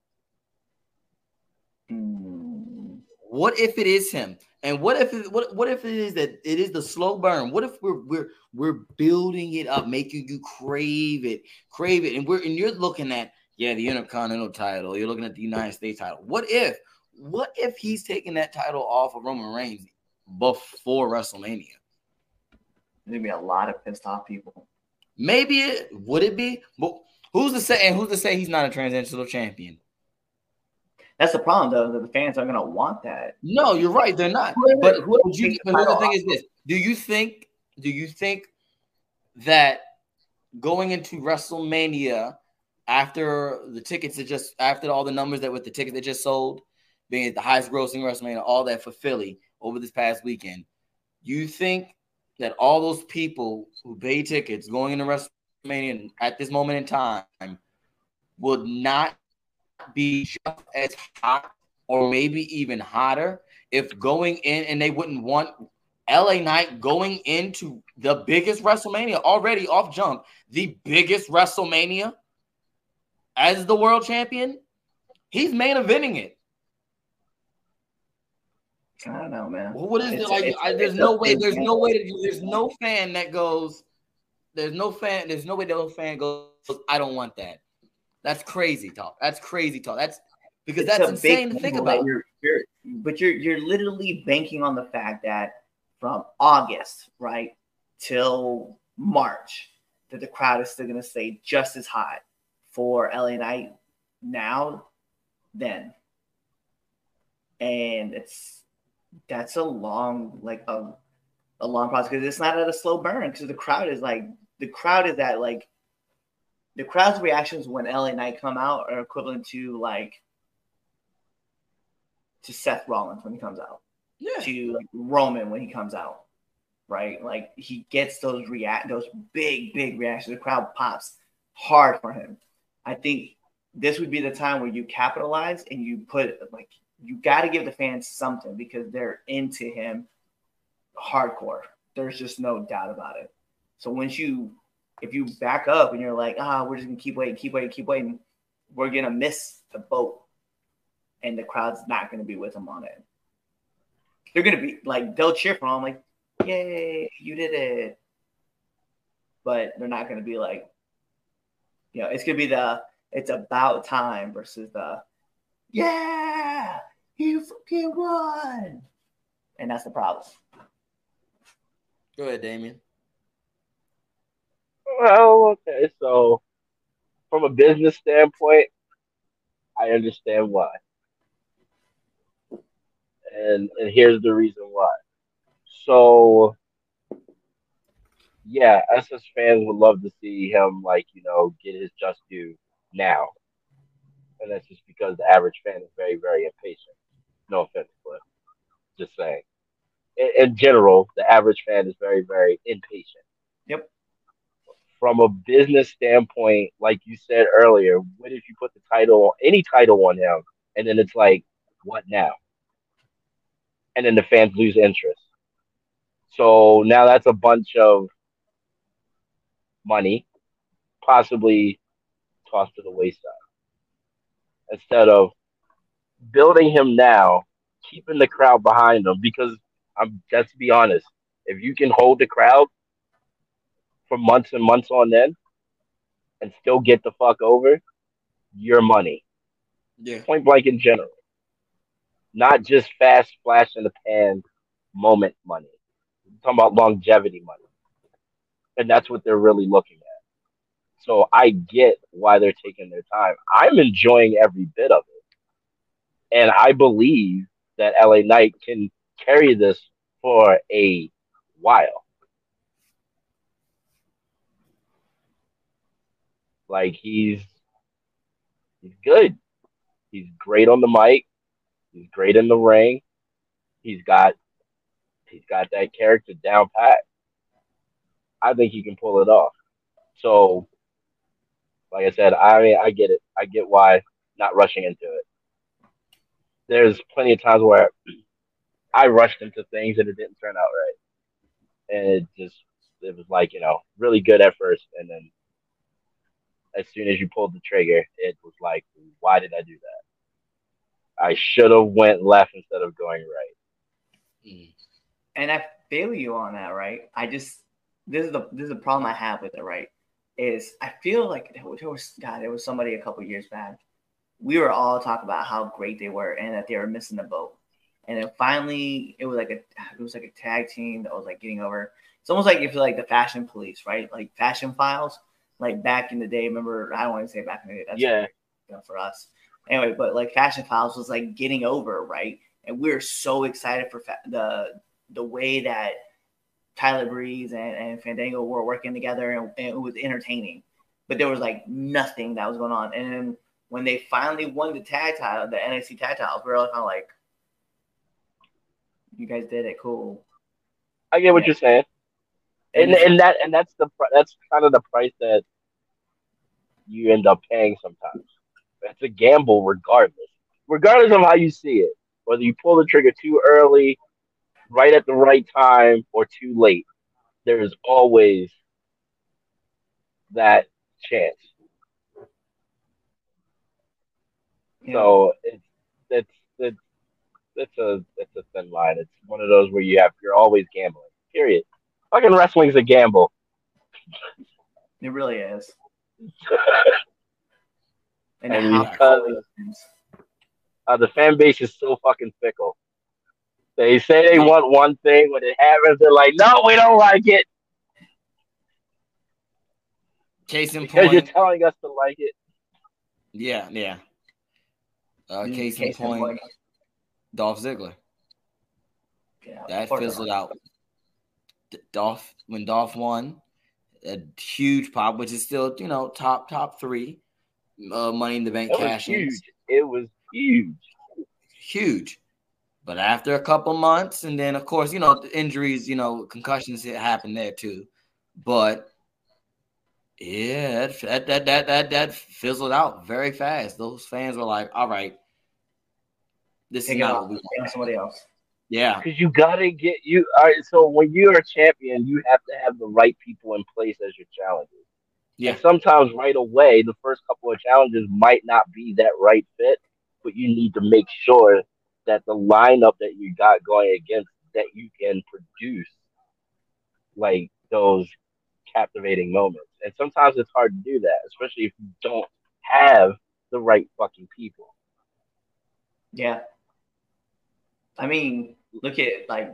What if it is him? And what if it, what what if it is that it is the slow burn? What if we're we're we're building it up, making you crave it, crave it, and we're and you're looking at yeah the Intercontinental title, you're looking at the United States title. What if what if he's taking that title off of Roman Reigns before WrestleMania? Gonna be a lot of pissed off people. Maybe it would it be, but who's to say? And who's to say he's not a transitional champion? That's the problem, though. That the fans aren't gonna want that. No, you're right. They're not. But who would you? The thing is this: Do you think? Do you think that going into WrestleMania after the tickets that just after all the numbers that with the tickets that just sold, being the highest grossing WrestleMania, all that for Philly over this past weekend, you think that all those people who pay tickets going into WrestleMania at this moment in time would not be just as hot or maybe even hotter if going in and they wouldn't want LA Knight going into the biggest WrestleMania already off jump, the biggest WrestleMania as the world champion. He's main eventing it. I don't know, man. Well, what is it's, it like? I, there's no way. There's no way that there's no fan that goes. There's no fan. There's no way that no fan goes. I don't want that. That's crazy talk. That's crazy talk. That's because it's that's insane to think about. You're, you're, but you're you're literally banking on the fact that from August right till March that the crowd is still going to stay just as hot for LA Knight now then, and it's that's a long like a, a long process because it's not at a slow burn because the crowd is like the crowd is at like the crowd's reactions when LA Knight come out are equivalent to like to Seth Rollins when he comes out. Yeah. To like Roman when he comes out. Right? Like he gets those react those big, big reactions. The crowd pops hard for him. I think this would be the time where you capitalize and you put like you got to give the fans something because they're into him hardcore. There's just no doubt about it. So once you, if you back up and you're like, ah, we're just gonna keep waiting, keep waiting, keep waiting, we're gonna miss the boat, and the crowd's not gonna be with them on it. They're gonna be like, they'll cheer for them, like, yay, you did it. But they're not gonna be like, you know, it's gonna be the it's about time versus the yeah, you fucking won. And that's the problem. Go ahead, Damien. Well, okay, so from a business standpoint, I understand why. And and here's the reason why. So yeah, us as fans would love to see him like, you know, get his just due now and that's just because the average fan is very, very impatient. No offense, but just saying. In, in general, the average fan is very, very impatient. Yep. From a business standpoint, like you said earlier, what if you put the title, any title on him, and then it's like, what now? And then the fans lose interest. So now that's a bunch of money, possibly tossed to the wayside instead of building him now, keeping the crowd behind him. Because I'm let's be honest, if you can hold the crowd for months and months on end and still get the fuck over, your money. Yeah. Point blank in general. Not just fast flash in the pan moment money. I'm talking about longevity money. And that's what they're really looking at. So I get why they're taking their time. I'm enjoying every bit of it. And I believe that LA Knight can carry this for a while. Like he's he's good. He's great on the mic. He's great in the ring. He's got he's got that character down pat. I think he can pull it off. So like I said, I mean, I get it. I get why not rushing into it. There's plenty of times where I rushed into things and it didn't turn out right, and it just it was like you know really good at first, and then as soon as you pulled the trigger, it was like, why did I do that? I should have went left instead of going right. Mm. and I feel you on that, right? I just this is the this is the problem I have with it, right? Is I feel like there was, God, there was somebody a couple years back. We were all talking about how great they were and that they were missing the boat. And then finally, it was like a it was like a tag team that was like getting over. It's almost like you feel like the fashion police, right? Like fashion files, like back in the day. Remember, I don't want to say back in the day. That's Yeah. you know, for us. Anyway, but like Fashion Files was like getting over, right? And we are so excited for fa- the the way that Tyler Breeze and, and Fandango were working together, and, and it was entertaining. But there was like nothing that was going on. And then when they finally won the tag title, the NXT tag titles, we were all kind of like, "You guys did it, cool." I get what you're saying, and and that and that's the that's kind of the price that you end up paying sometimes. It's a gamble, regardless, regardless of how you see it. Whether you pull the trigger too early, right at the right time, or too late, there is always that chance. Yeah. So it's it's it's it's a it's a thin line. It's one of those where you have you're always gambling. Period. Fucking wrestling's a gamble. it really is. And, And because- Uh, the fan base is so fucking fickle. They say they want one thing, when it happens, they're like, "No, we don't like it," Case in because you're telling us to like it. yeah, yeah. Uh, Mm, case in point, Dolph Ziggler. Yeah, That fizzled out. Dolph when Dolph won, a huge pop, which is still you know top top three, uh, Money in the Bank cash huge. It was huge. huge. But after a couple months, and then of course you know the injuries, you know concussions happened there too. But yeah, that that that that that, fizzled out very fast. Those fans were like, "All right, this Take is not what we want." Take it off somebody else. Yeah, Because you gotta get you. All right, so when you're a champion, you have to have the right people in place as your challenges. yeah, And sometimes right away, the first couple of challenges might not be that right fit, but you need to make sure that the lineup that you got going against that you can produce like those captivating moments. And sometimes it's hard to do that, especially if you don't have the right fucking people. Yeah. I mean, look at like,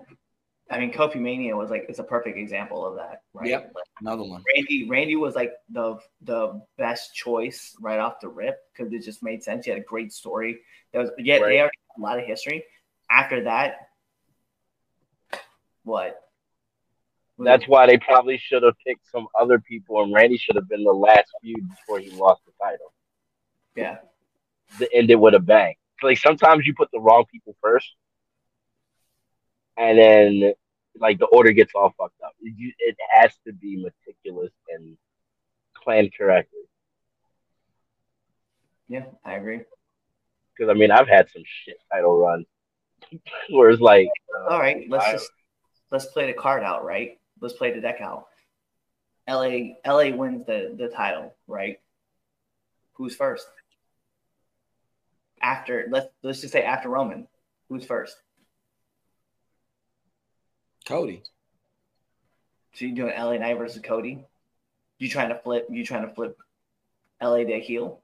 I mean, Kofi Mania was like it's a perfect example of that, right? Yep. Like, another one. Randy, Randy was like the the best choice right off the rip because it just made sense. He had a great story. That was yeah, Right. they already had a lot of history. After that, what? That's why they probably should have picked some other people, and Randy should have been the last feud before he lost the title. yeah, the end it with a bang. Like sometimes you put the wrong people first, and then like the order gets all fucked up. You, it has to be meticulous and planned correctly. yeah, I agree. Because I mean, I've had some shit title runs where it's like, uh, All right, let's I- just let's play the card out, right? Let's play the deck out. LA LA wins the the title, right? Who's first? After let's let's just say after Roman, who's first? Cody. So you doing LA Knight versus Cody? You trying to flip? You trying to flip LA to heel?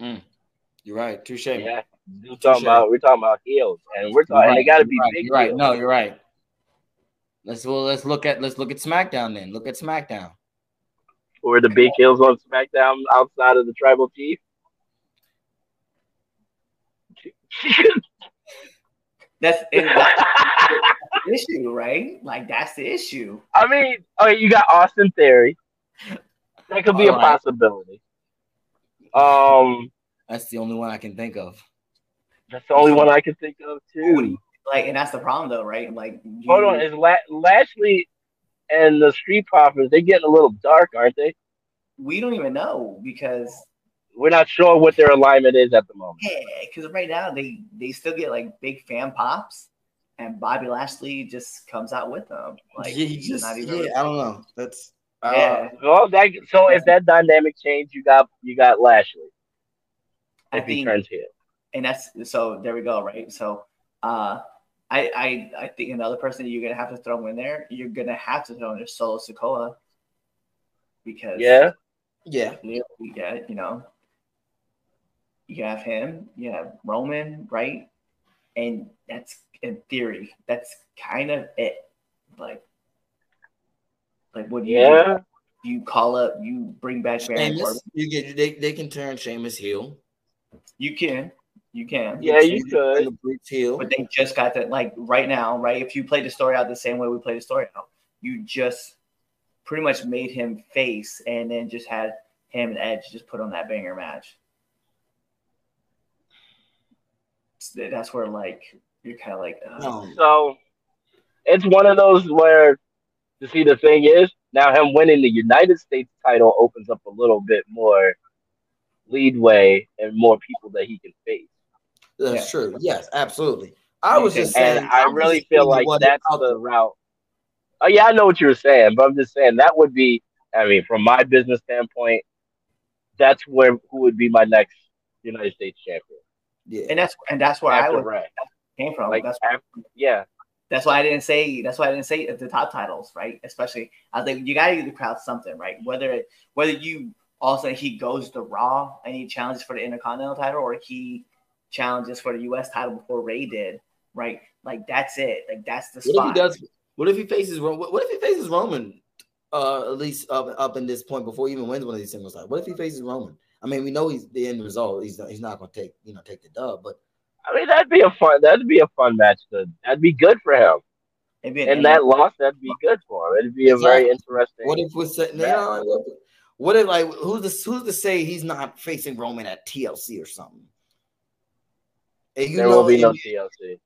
Mm. You're right. Touche. yeah. We're talking about we're talking about heels, and we're talking. and they got to be right, big You're right. heels. No, you're right. Let's well, let's look at let's look at SmackDown then. Look at SmackDown. Or the big heels on SmackDown outside of the Tribal Chief. That's, and that's the issue, right? Like that's the issue. I mean, okay, you got Austin Theory. That could be a All right. possibility. Um, That's the only one I can think of. that's the only one I can think of too. Like, and that's the problem, though, right? Like, you, Hold on, is La- Lashley and the Street Profits they getting a little dark, aren't they? we don't even know because We're not sure what their alignment is at the moment. yeah, because right now they they still get like big fan pops, and Bobby Lashley just comes out with them. Like, yeah, he just not even. yeah, I don't know. That's uh, Yeah. Well, that so if that dynamic change, you got you got Lashley I if he think turns heel. and that's so there we go right so uh I, I I think another person you're gonna have to throw in there, you're gonna have to throw in there Solo Sikoa. Because Yeah. Yeah. yeah, yeah, you know, you have him, you have Roman, right? And that's in theory, that's kind of it. Like, like what do you do? You call up, you bring back Baron Corbin. Sheamus, you get they, they can turn Sheamus heel. You can, you can. Yeah, you Sheamus could. turn heel. But they just got that, like right now, right? If you play the story out the same way we play the story out, you just pretty much made him face and then just had him and Edge just put on that banger match. So That's where, like, you're kind of like, uh, No. So it's one of those where to see the thing is now him winning the United States title opens up a little bit more leadway and more people that he can face. That's Yeah. true. Yes, absolutely. I was just saying. And I was really feel like that's out the route. Oh yeah, I know what you were saying, but I'm just saying that would be. I mean, from my business standpoint, that's where who would be my next United States champion Yeah. and that's and that's where I after would Rey. came from. Like, that's after, yeah, that's why I didn't say that's why I didn't say the top titles, right? Especially I was like, you gotta give the crowd something, right? Whether it, whether you also he goes to Raw and he challenges for the Intercontinental title, or he challenges for the US title before Rey did, right? Like that's it. Like that's the What if spot. he does? What if he faces? What what if he faces Roman? Uh, at least up up in this point before he even wins one of these singles titles. What if he faces Roman? I mean, we know he's the end result. He's not, he's not going to take you know take the dub, but I mean that'd be a fun. That'd be a fun match. To that'd be good for him. Maybe an And eight. that loss, that'd be good for him. It'd be a very interesting. what if we're saying? You Yeah. know, what, what if like who's the who's to say he's not facing Roman at TLC or something? And you there know, will be no and- TLC.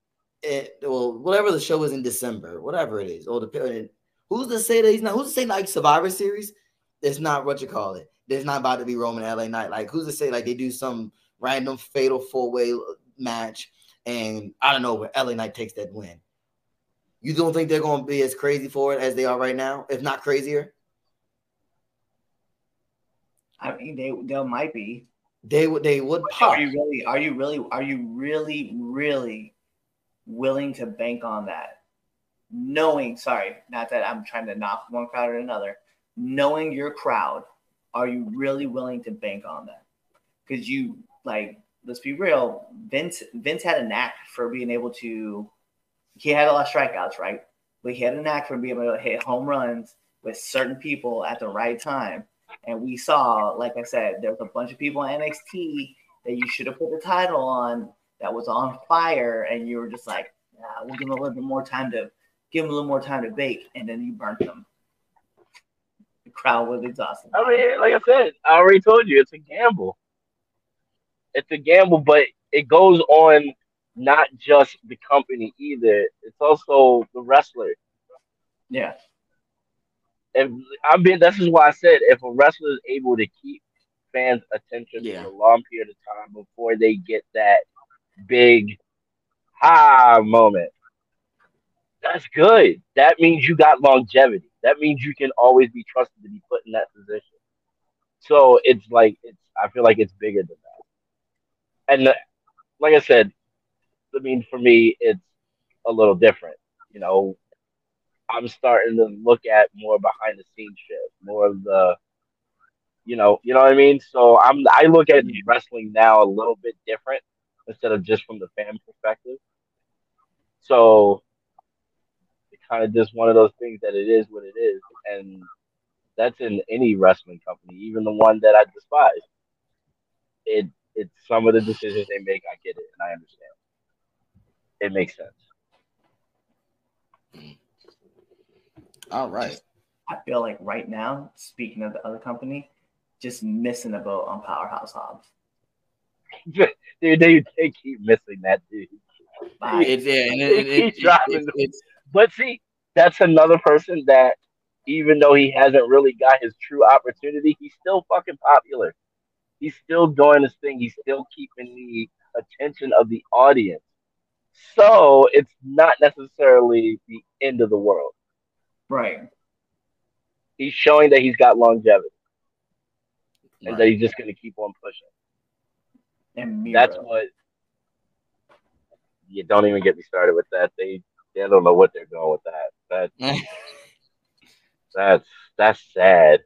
it, well, whatever the show is in December, whatever it is, or the who's to say that he's not? Who's to say like Survivor Series? It's not what you call it. There's not about to be Roman LA Knight. Like who's to say like they do some random fatal four way match and I don't know where LA Knight takes that win. You don't think they're going to be as crazy for it as they are right now, if not crazier? I mean, they they might be. They would they would pop. Are you really? Are you really? Are you really? Really willing to bank on that? Knowing, sorry, not that I'm trying to knock one crowd or another. Knowing your crowd, are you really willing to bank on that? Because you like, let's be real. Vince Vince had a knack for being able to. He had a lot of strikeouts, right? But he had a knack for being able to hit home runs with certain people at the right time. And we saw, like I said, there was a bunch of people in NXT that you should have put the title on that was on fire, and you were just like, we'll give them a little bit more time to give them a little more time to bake, and then you burnt them. The crowd was exhausted. I mean, like I said, I already told you, it's a gamble. It's a gamble, but it goes on not just the company either. It's also the wrestler. yeah, If I mean, this is why I said if a wrestler is able to keep fans' attention Yeah. for a long period of time before they get that big high moment, that's good. That means you got longevity. That means you can always be trusted to be put in that position. So it's like it's. I feel like it's bigger than that. And like I said, I mean, for me, it's a little different. You know, I'm starting to look at more behind the scenes shit, more of the, you know, you know what I mean. So I'm I look at mm-hmm. wrestling now a little bit different instead of just from the fan perspective. So kind of just one of those things that it is what it is, and that's in any wrestling company, even the one that I despise. It it's some of the decisions they make. I get it, and I understand. It makes sense. Mm. All right. I feel like right now, speaking of the other company, just missing a boat on Powerhouse Hobbs. Dude, they, they keep missing that dude. Like, It's yeah, and They it, it, keep it, it, it's But see, that's another person that, even though he hasn't really got his true opportunity, he's still fucking popular. He's still doing his thing. He's still keeping the attention of the audience. So it's not necessarily the end of the world. right. He's showing that he's got longevity and right. that he's just going to keep on pushing. And Miro. That's what. you don't even get me started with that. They they don't know what they're doing with that. That that's that's sad.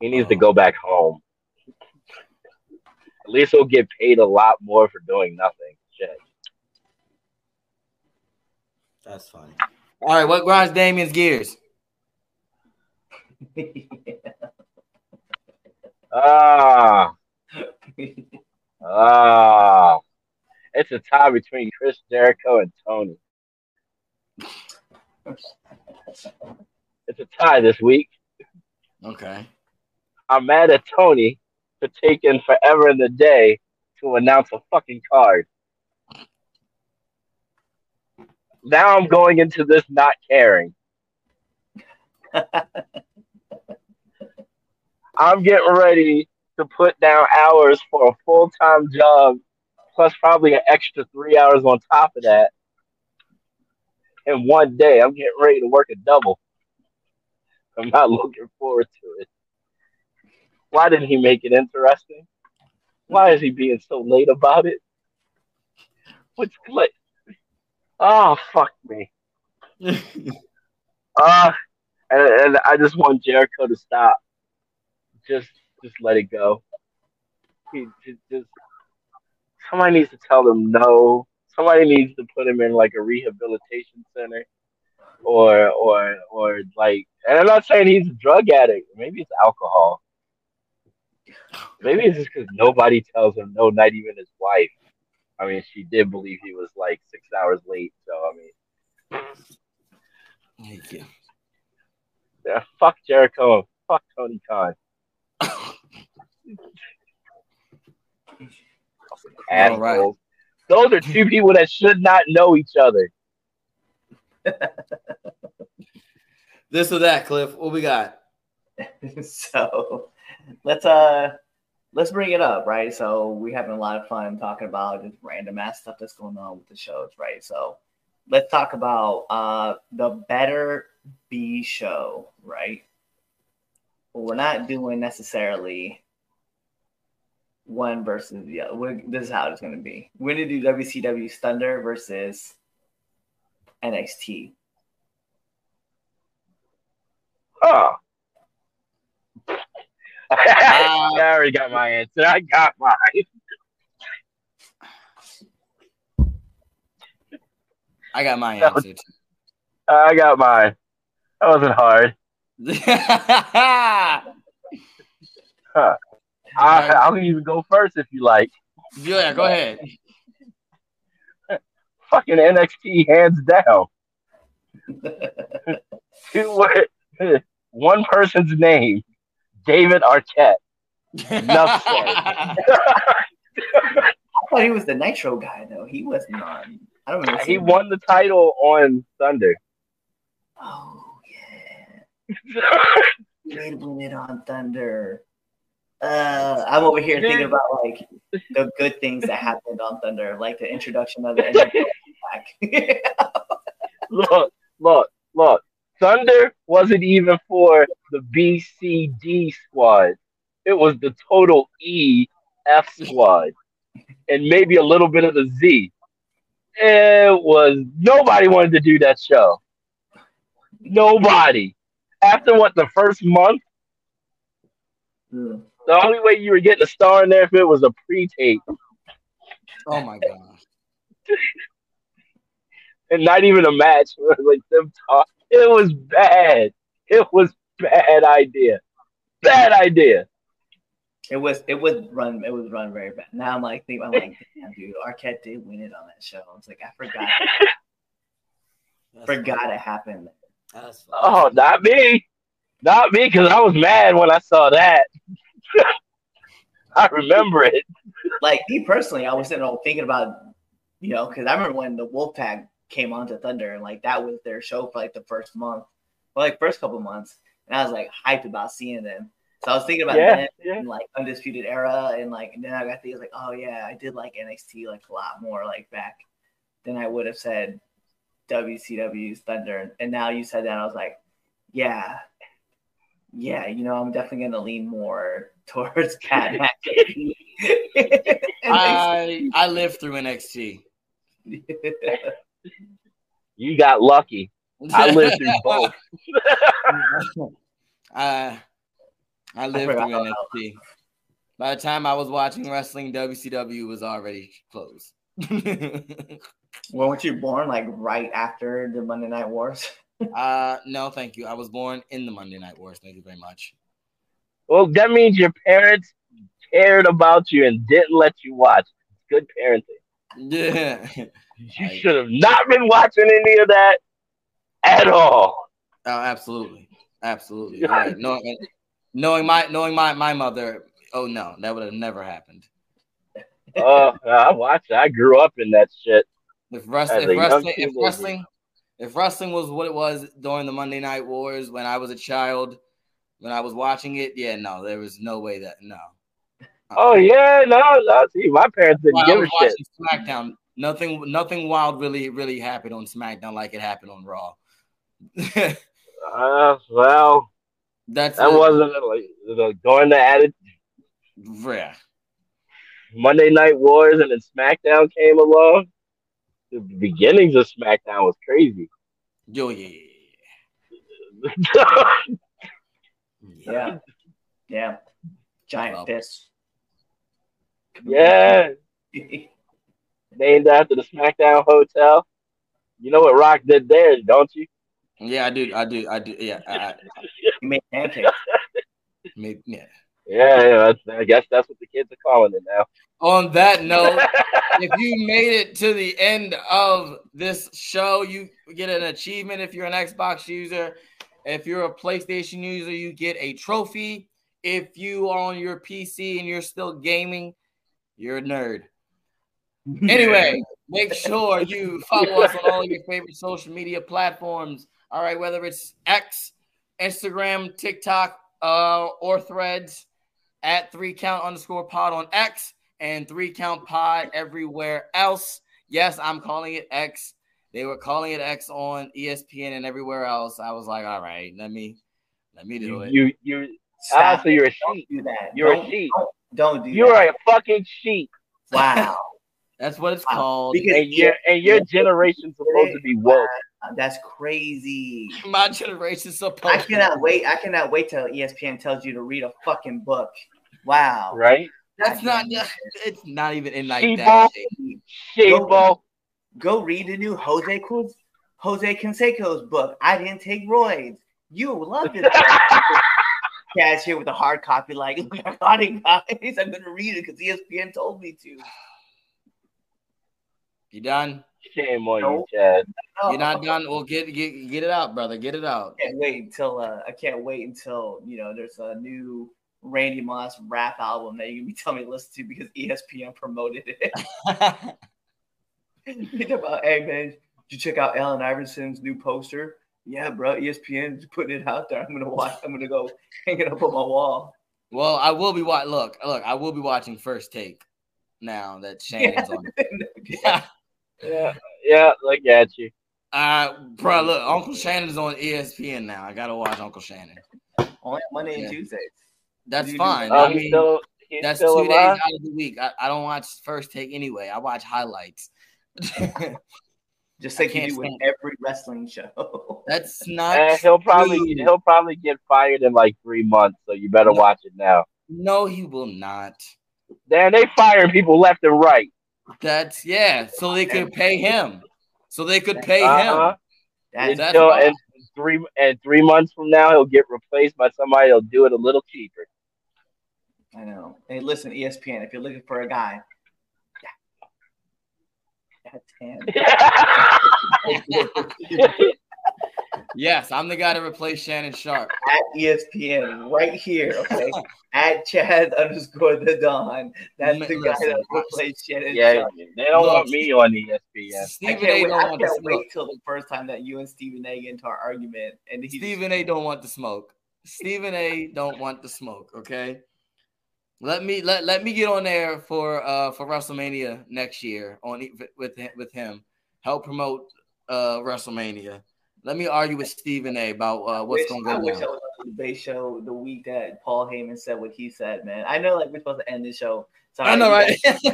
He needs to go back home. At least he'll get paid a lot more for doing nothing. Shit. That's funny. All right, what grinds Damien's gears? Ah, ah. It's a tie between Chris Jericho and Tony. It's a tie this week. Okay. I'm mad at Tony for taking forever in the day to announce a fucking card. Now I'm going into this not caring. I'm getting ready to put down hours for a full time job, plus probably an extra three hours on top of that. In one day, I'm getting ready to work a double. I'm not looking forward to it. Why didn't he make it interesting? Why is he being so late about it? What's like? Oh fuck me. Ah, uh, and, and I just want Jericho to stop. Just, just let it go. He just somebody needs to tell them no. Somebody needs to put him in like a rehabilitation center, or or or like. And I'm not saying he's a drug addict. Maybe it's alcohol. Maybe it's just because nobody tells him no, not even his wife. I mean, she did believe he was like six hours late. So I mean, Thank you. yeah, fuck Jericho, fuck Tony Khan. All right. Those are two people that should not know each other. This or that, Cliff. What we got? so let's uh let's bring it up, right? So we're having a lot of fun talking about just random ass stuff that's going on with the shows, right? So let's talk about uh the better B show, right? Well, we're not doing necessarily one versus the other. We're, this is how it's going to be. We're going to do WCW Thunder versus NXT. Oh. Uh, I already got my answer. I got mine. I got my answer. I got mine. That wasn't hard. too. I, I'll even go first if you like. yeah, go ahead. Fucking NXT hands down. Two word- One person's name, David Arquette. Enough said. I thought he was the Nitro guy, though. He was not. I don't remember. he him. won the title on Thunder. Oh, yeah. Did win it on Thunder. Uh, I'm over here thinking about like the good things that happened on Thunder, like the introduction of the NWO back. look, look, look. Thunder wasn't even for the BCD squad. It was the total E F squad. And maybe a little bit of the Z. It was nobody wanted to do that show. Nobody. After what the first month, Hmm. The only way you were getting a star in there if it was a pre-tape oh my god. and not even a match. like them talk. It was bad. It was bad idea. Bad idea. It was it was run it was run very bad. Now I'm like thinking I'm like damn dude, Arquette did win it on that show. I was like I forgot forgot it happened. That's Oh, not me. Not me, because I was mad when I saw that. I remember it. Like me personally, I was sitting there thinking about you know because I remember when the Wolfpack came onto Thunder and like that was their show for like the first month, or like first couple months, and I was like hyped about seeing them. So I was thinking about Yeah, them yeah. and like Undisputed Era, and like and then I got thinking like, oh yeah, I did like NXT like a lot more like back than I would have said WCW's Thunder. And now you said that, and I was like, yeah, yeah, you know, I'm definitely gonna lean more towards Pat McAfee. I I lived through NXT. You got lucky. I lived through both. I I lived forgot through about NXT. By the time I was watching wrestling, WCW was already closed. When weren't you born? Like right after the Monday Night Wars? Uh no, thank you. I was born in the Monday Night Wars. Thank you very much. Well, that means your parents cared about you and didn't let you watch. Good parenting. Yeah. You should have not been watching any of that at all. Oh, absolutely, absolutely. Right. Knowing, knowing my knowing my my mother, oh no, that would have never happened. Oh, I watched. I grew up in that shit. If, rest, As if wrestling, if wrestling, if wrestling was what it was during the Monday Night Wars when I was a child, when I was watching it, yeah, no, there was no way that no. Oh yeah, no, no. See, my parents didn't give a shit. SmackDown, nothing, nothing wild really, really happened on SmackDown like it happened on Raw. Uh, well, That's that it. wasn't like the- during the added yeah. Monday Night Wars and then SmackDown came along. The beginnings of SmackDown was crazy. Yo, yeah, yeah, yeah. Yeah. Yeah. Giant Well. fists. yeah, named after the SmackDown Hotel. You know what Rock did there, don't you? Yeah, I do, I do, I do. Yeah, I, I, You made pancakes. maybe, yeah. Yeah, yeah I guess that's what the kids are calling it now. On that note, if you made it to the end of this show, you get an achievement if you're an Xbox user. If you're a PlayStation user, you get a trophy. If you are on your PC and you're still gaming, you're a nerd. Anyway, make sure you follow us on all your favorite social media platforms. All right, whether it's X, Instagram, TikTok, uh, or threads at three count underscore pod on X and three count pod everywhere else. Yes, I'm calling it X. They were calling it X on ESPN and everywhere else. I was like, all right, let me let me do You, it. you, you, ah, so you're a it. Don't sheep. do that. You're a Don't- sheep. Don't, don't do You're that. a fucking sheep, Wow. That's what it's Wow. called. Because- and your and your generation's supposed to be woke, That's crazy. My generation's supposed I cannot wait. I cannot wait till ESPN tells you to read a fucking book. Wow. right? That's not it's not even in like Sheeple. that. Sheeple. Go read the new Jose Cruz, Jose Canseco's book. I didn't take roids. You will love this. Catch here with a hard copy, like I got it, guys. I'm gonna read it because ESPN told me to. You done? Shame on No. you, Chaz. No, You're not done? Well get get get it out, brother. Get it out. I can't wait until uh, I can't wait until you know there's a new Randy Moss rap album that you're gonna be telling me to listen to because ESPN promoted it. you talk about, hey man, did you check out Allen Iverson's new poster? Yeah, bro, E ESPN is putting it out there. I'm gonna watch. I'm gonna go hang it up on my wall. well, I will be wa- look, look, I will be watching first take now that Shannon's on. yeah. Yeah, yeah, look at you. Uh bro, look, Uncle Shannon's on ESPN now. I gotta watch Uncle Shannon. Only on Monday and Yeah. Tuesdays. That's You fine. Oh, I mean, still, that's still two days out of the week. I, I don't watch first take anyway. I watch highlights. Just like you do with stand- every wrestling show. That's not And Eh, he'll probably true. he'll probably get fired in like three months, so you better No. watch it now. No, he will not. Dan, they fire people left and right. That's yeah. So they could pay him. So they could pay Uh-huh. him. That's That's Until- why. and three and three months from now, he'll get replaced by somebody that'll do it a little cheaper. I know. Hey, listen, ESPN, if you're looking for a guy, that's him. Yes, I'm the guy to replace Shannon Sharpe. At ESPN, right here, okay? At Chaz underscore the Don. That's the guy Listen, that replaced Shannon yeah, Sharpe. they don't Look. want me on ESPN. I Stephen can't, A. wait, don't I want to can't smoke. wait till the first time that you and Stephen A. get into our argument. And he Stephen A. don't want the smoke. Stephen A. don't want the smoke. Okay. Let me let, let me get on there for uh for WrestleMania next year on with with him. Help promote uh WrestleMania. Let me argue with Stephen A. about uh, what's going to I go wish. I was on the debate show the week that Paul Heyman said what he said, man. I know, like, we're supposed to end the show. Sorry, I know, right?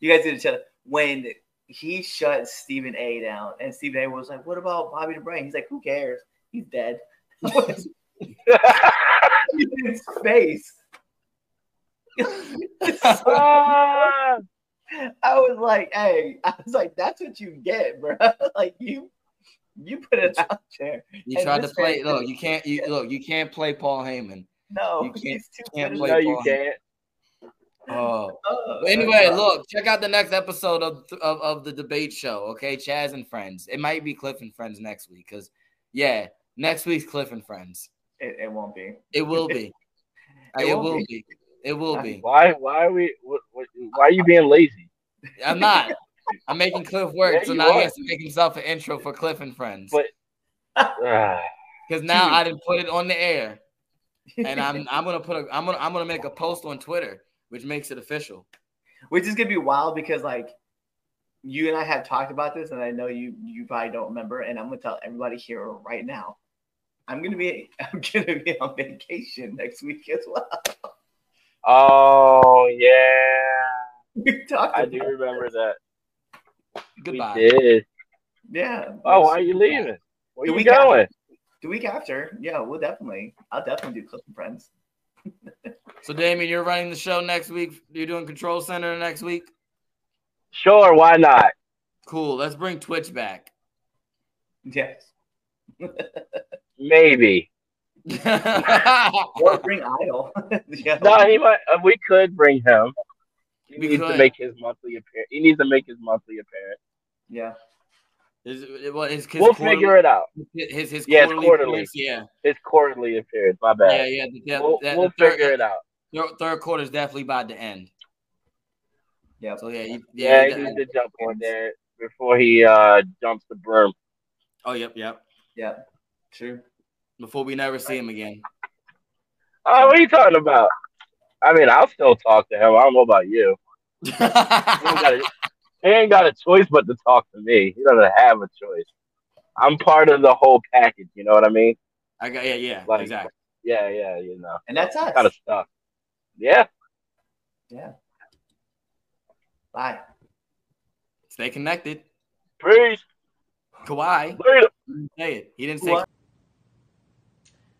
you guys did each other when he shut Stephen A down, and Stephen A was like, "What about Bobby the Brain?" He's like, "Who cares? He's dead." He's in space. I was like, "Hey," I was like, "That's what you get, bro. like you, you put it out there." You tried to play. man- Look, you can't. You look. You can't play Paul Heyman. No, You can't- he's too can't play no, you Paul. can't. Oh. Oh, anyway, look, check out the next episode of, of of the debate show. Okay, Chaz and friends. It might be Cliff and friends next week because, yeah, next week's Cliff and friends. it, it won't be. It will be. It it, won't will be. be. It will be. Why? Why are we? What, what, why are you being lazy? I'm not. I'm making Cliff work, Yeah, so now are. he has to make himself an intro for Cliff and friends. But- Because now I didn't put it on the air, and I'm I'm gonna put a I'm gonna I'm gonna make a post on Twitter, which makes it official. which is gonna be wild because like you and I have talked about this, and I know you you probably don't remember, and I'm gonna tell everybody here right now. I'm gonna be I'm gonna be on vacation next week as well. oh yeah, We talked. I about do remember that. Goodbye. We did. Yeah. Oh, why are you leaving? Where The you week after. going? The week after, yeah, we'll definitely. I'll definitely do Cliff and Friends. So Damien, you're running the show next week. You're doing Control Center next week. Sure, why not? Cool. Let's bring Twitch back. Yes. Maybe. Or bring Idol. yeah. No, he might. Uh, we could bring him. He needs could. to make his monthly appearance. He needs to make his monthly appearance. Yeah. Is it- what is his we'll quarterly- figure it out. His his Yeah, quarterly, quarterly. appearance? Yeah, His quarterly appearance. My yeah, bad. yeah. yeah we'll that- we'll the third, figure it out. Third, third quarter is definitely about to end. Yeah. So yeah, he, Yeah, yeah. he he- needs to jump on there before he uh jumps the broom. oh, yep, yep. yep. True. Before we never see him again. Oh, what are you talking about? I mean, I'll still talk to him. I don't know about you. He ain't got a, he ain't got a choice but to talk to me. He doesn't have a choice. I'm part of the whole package. You know what I mean? I got yeah, yeah, Like- exactly. Yeah, yeah. You know, And that's us. kind of stuff. Yeah. Yeah. Bye. Stay connected. Peace. Kawhi Later. didn't say it. He didn't say. What?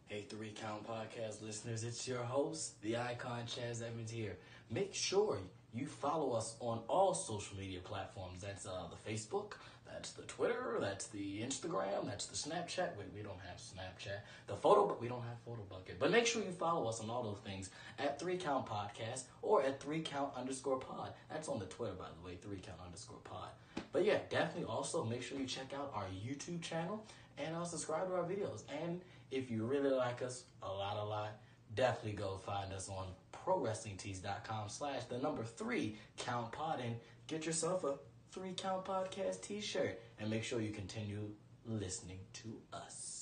Hey, Three Count Podcast listeners, it's your host, the icon Chaz Evans here. Make sure you follow us on all social media platforms. That's uh, the Facebook, that's the Twitter, that's the Instagram, that's the Snapchat. Wait, we don't have Snapchat. The photo, but we don't have Photo Bucket. But make sure you follow us on all those things at Three Count Podcast or at Three Count underscore Pod. That's on the Twitter, by the way, Three Count underscore Pod. But yeah, definitely also make sure you check out our YouTube channel and uh, subscribe to our videos. And if you really like us, a lot, a lot, definitely go find us on prowrestlingtees.com slash the number three count pod and get yourself a three count podcast t-shirt and make sure you continue listening to us.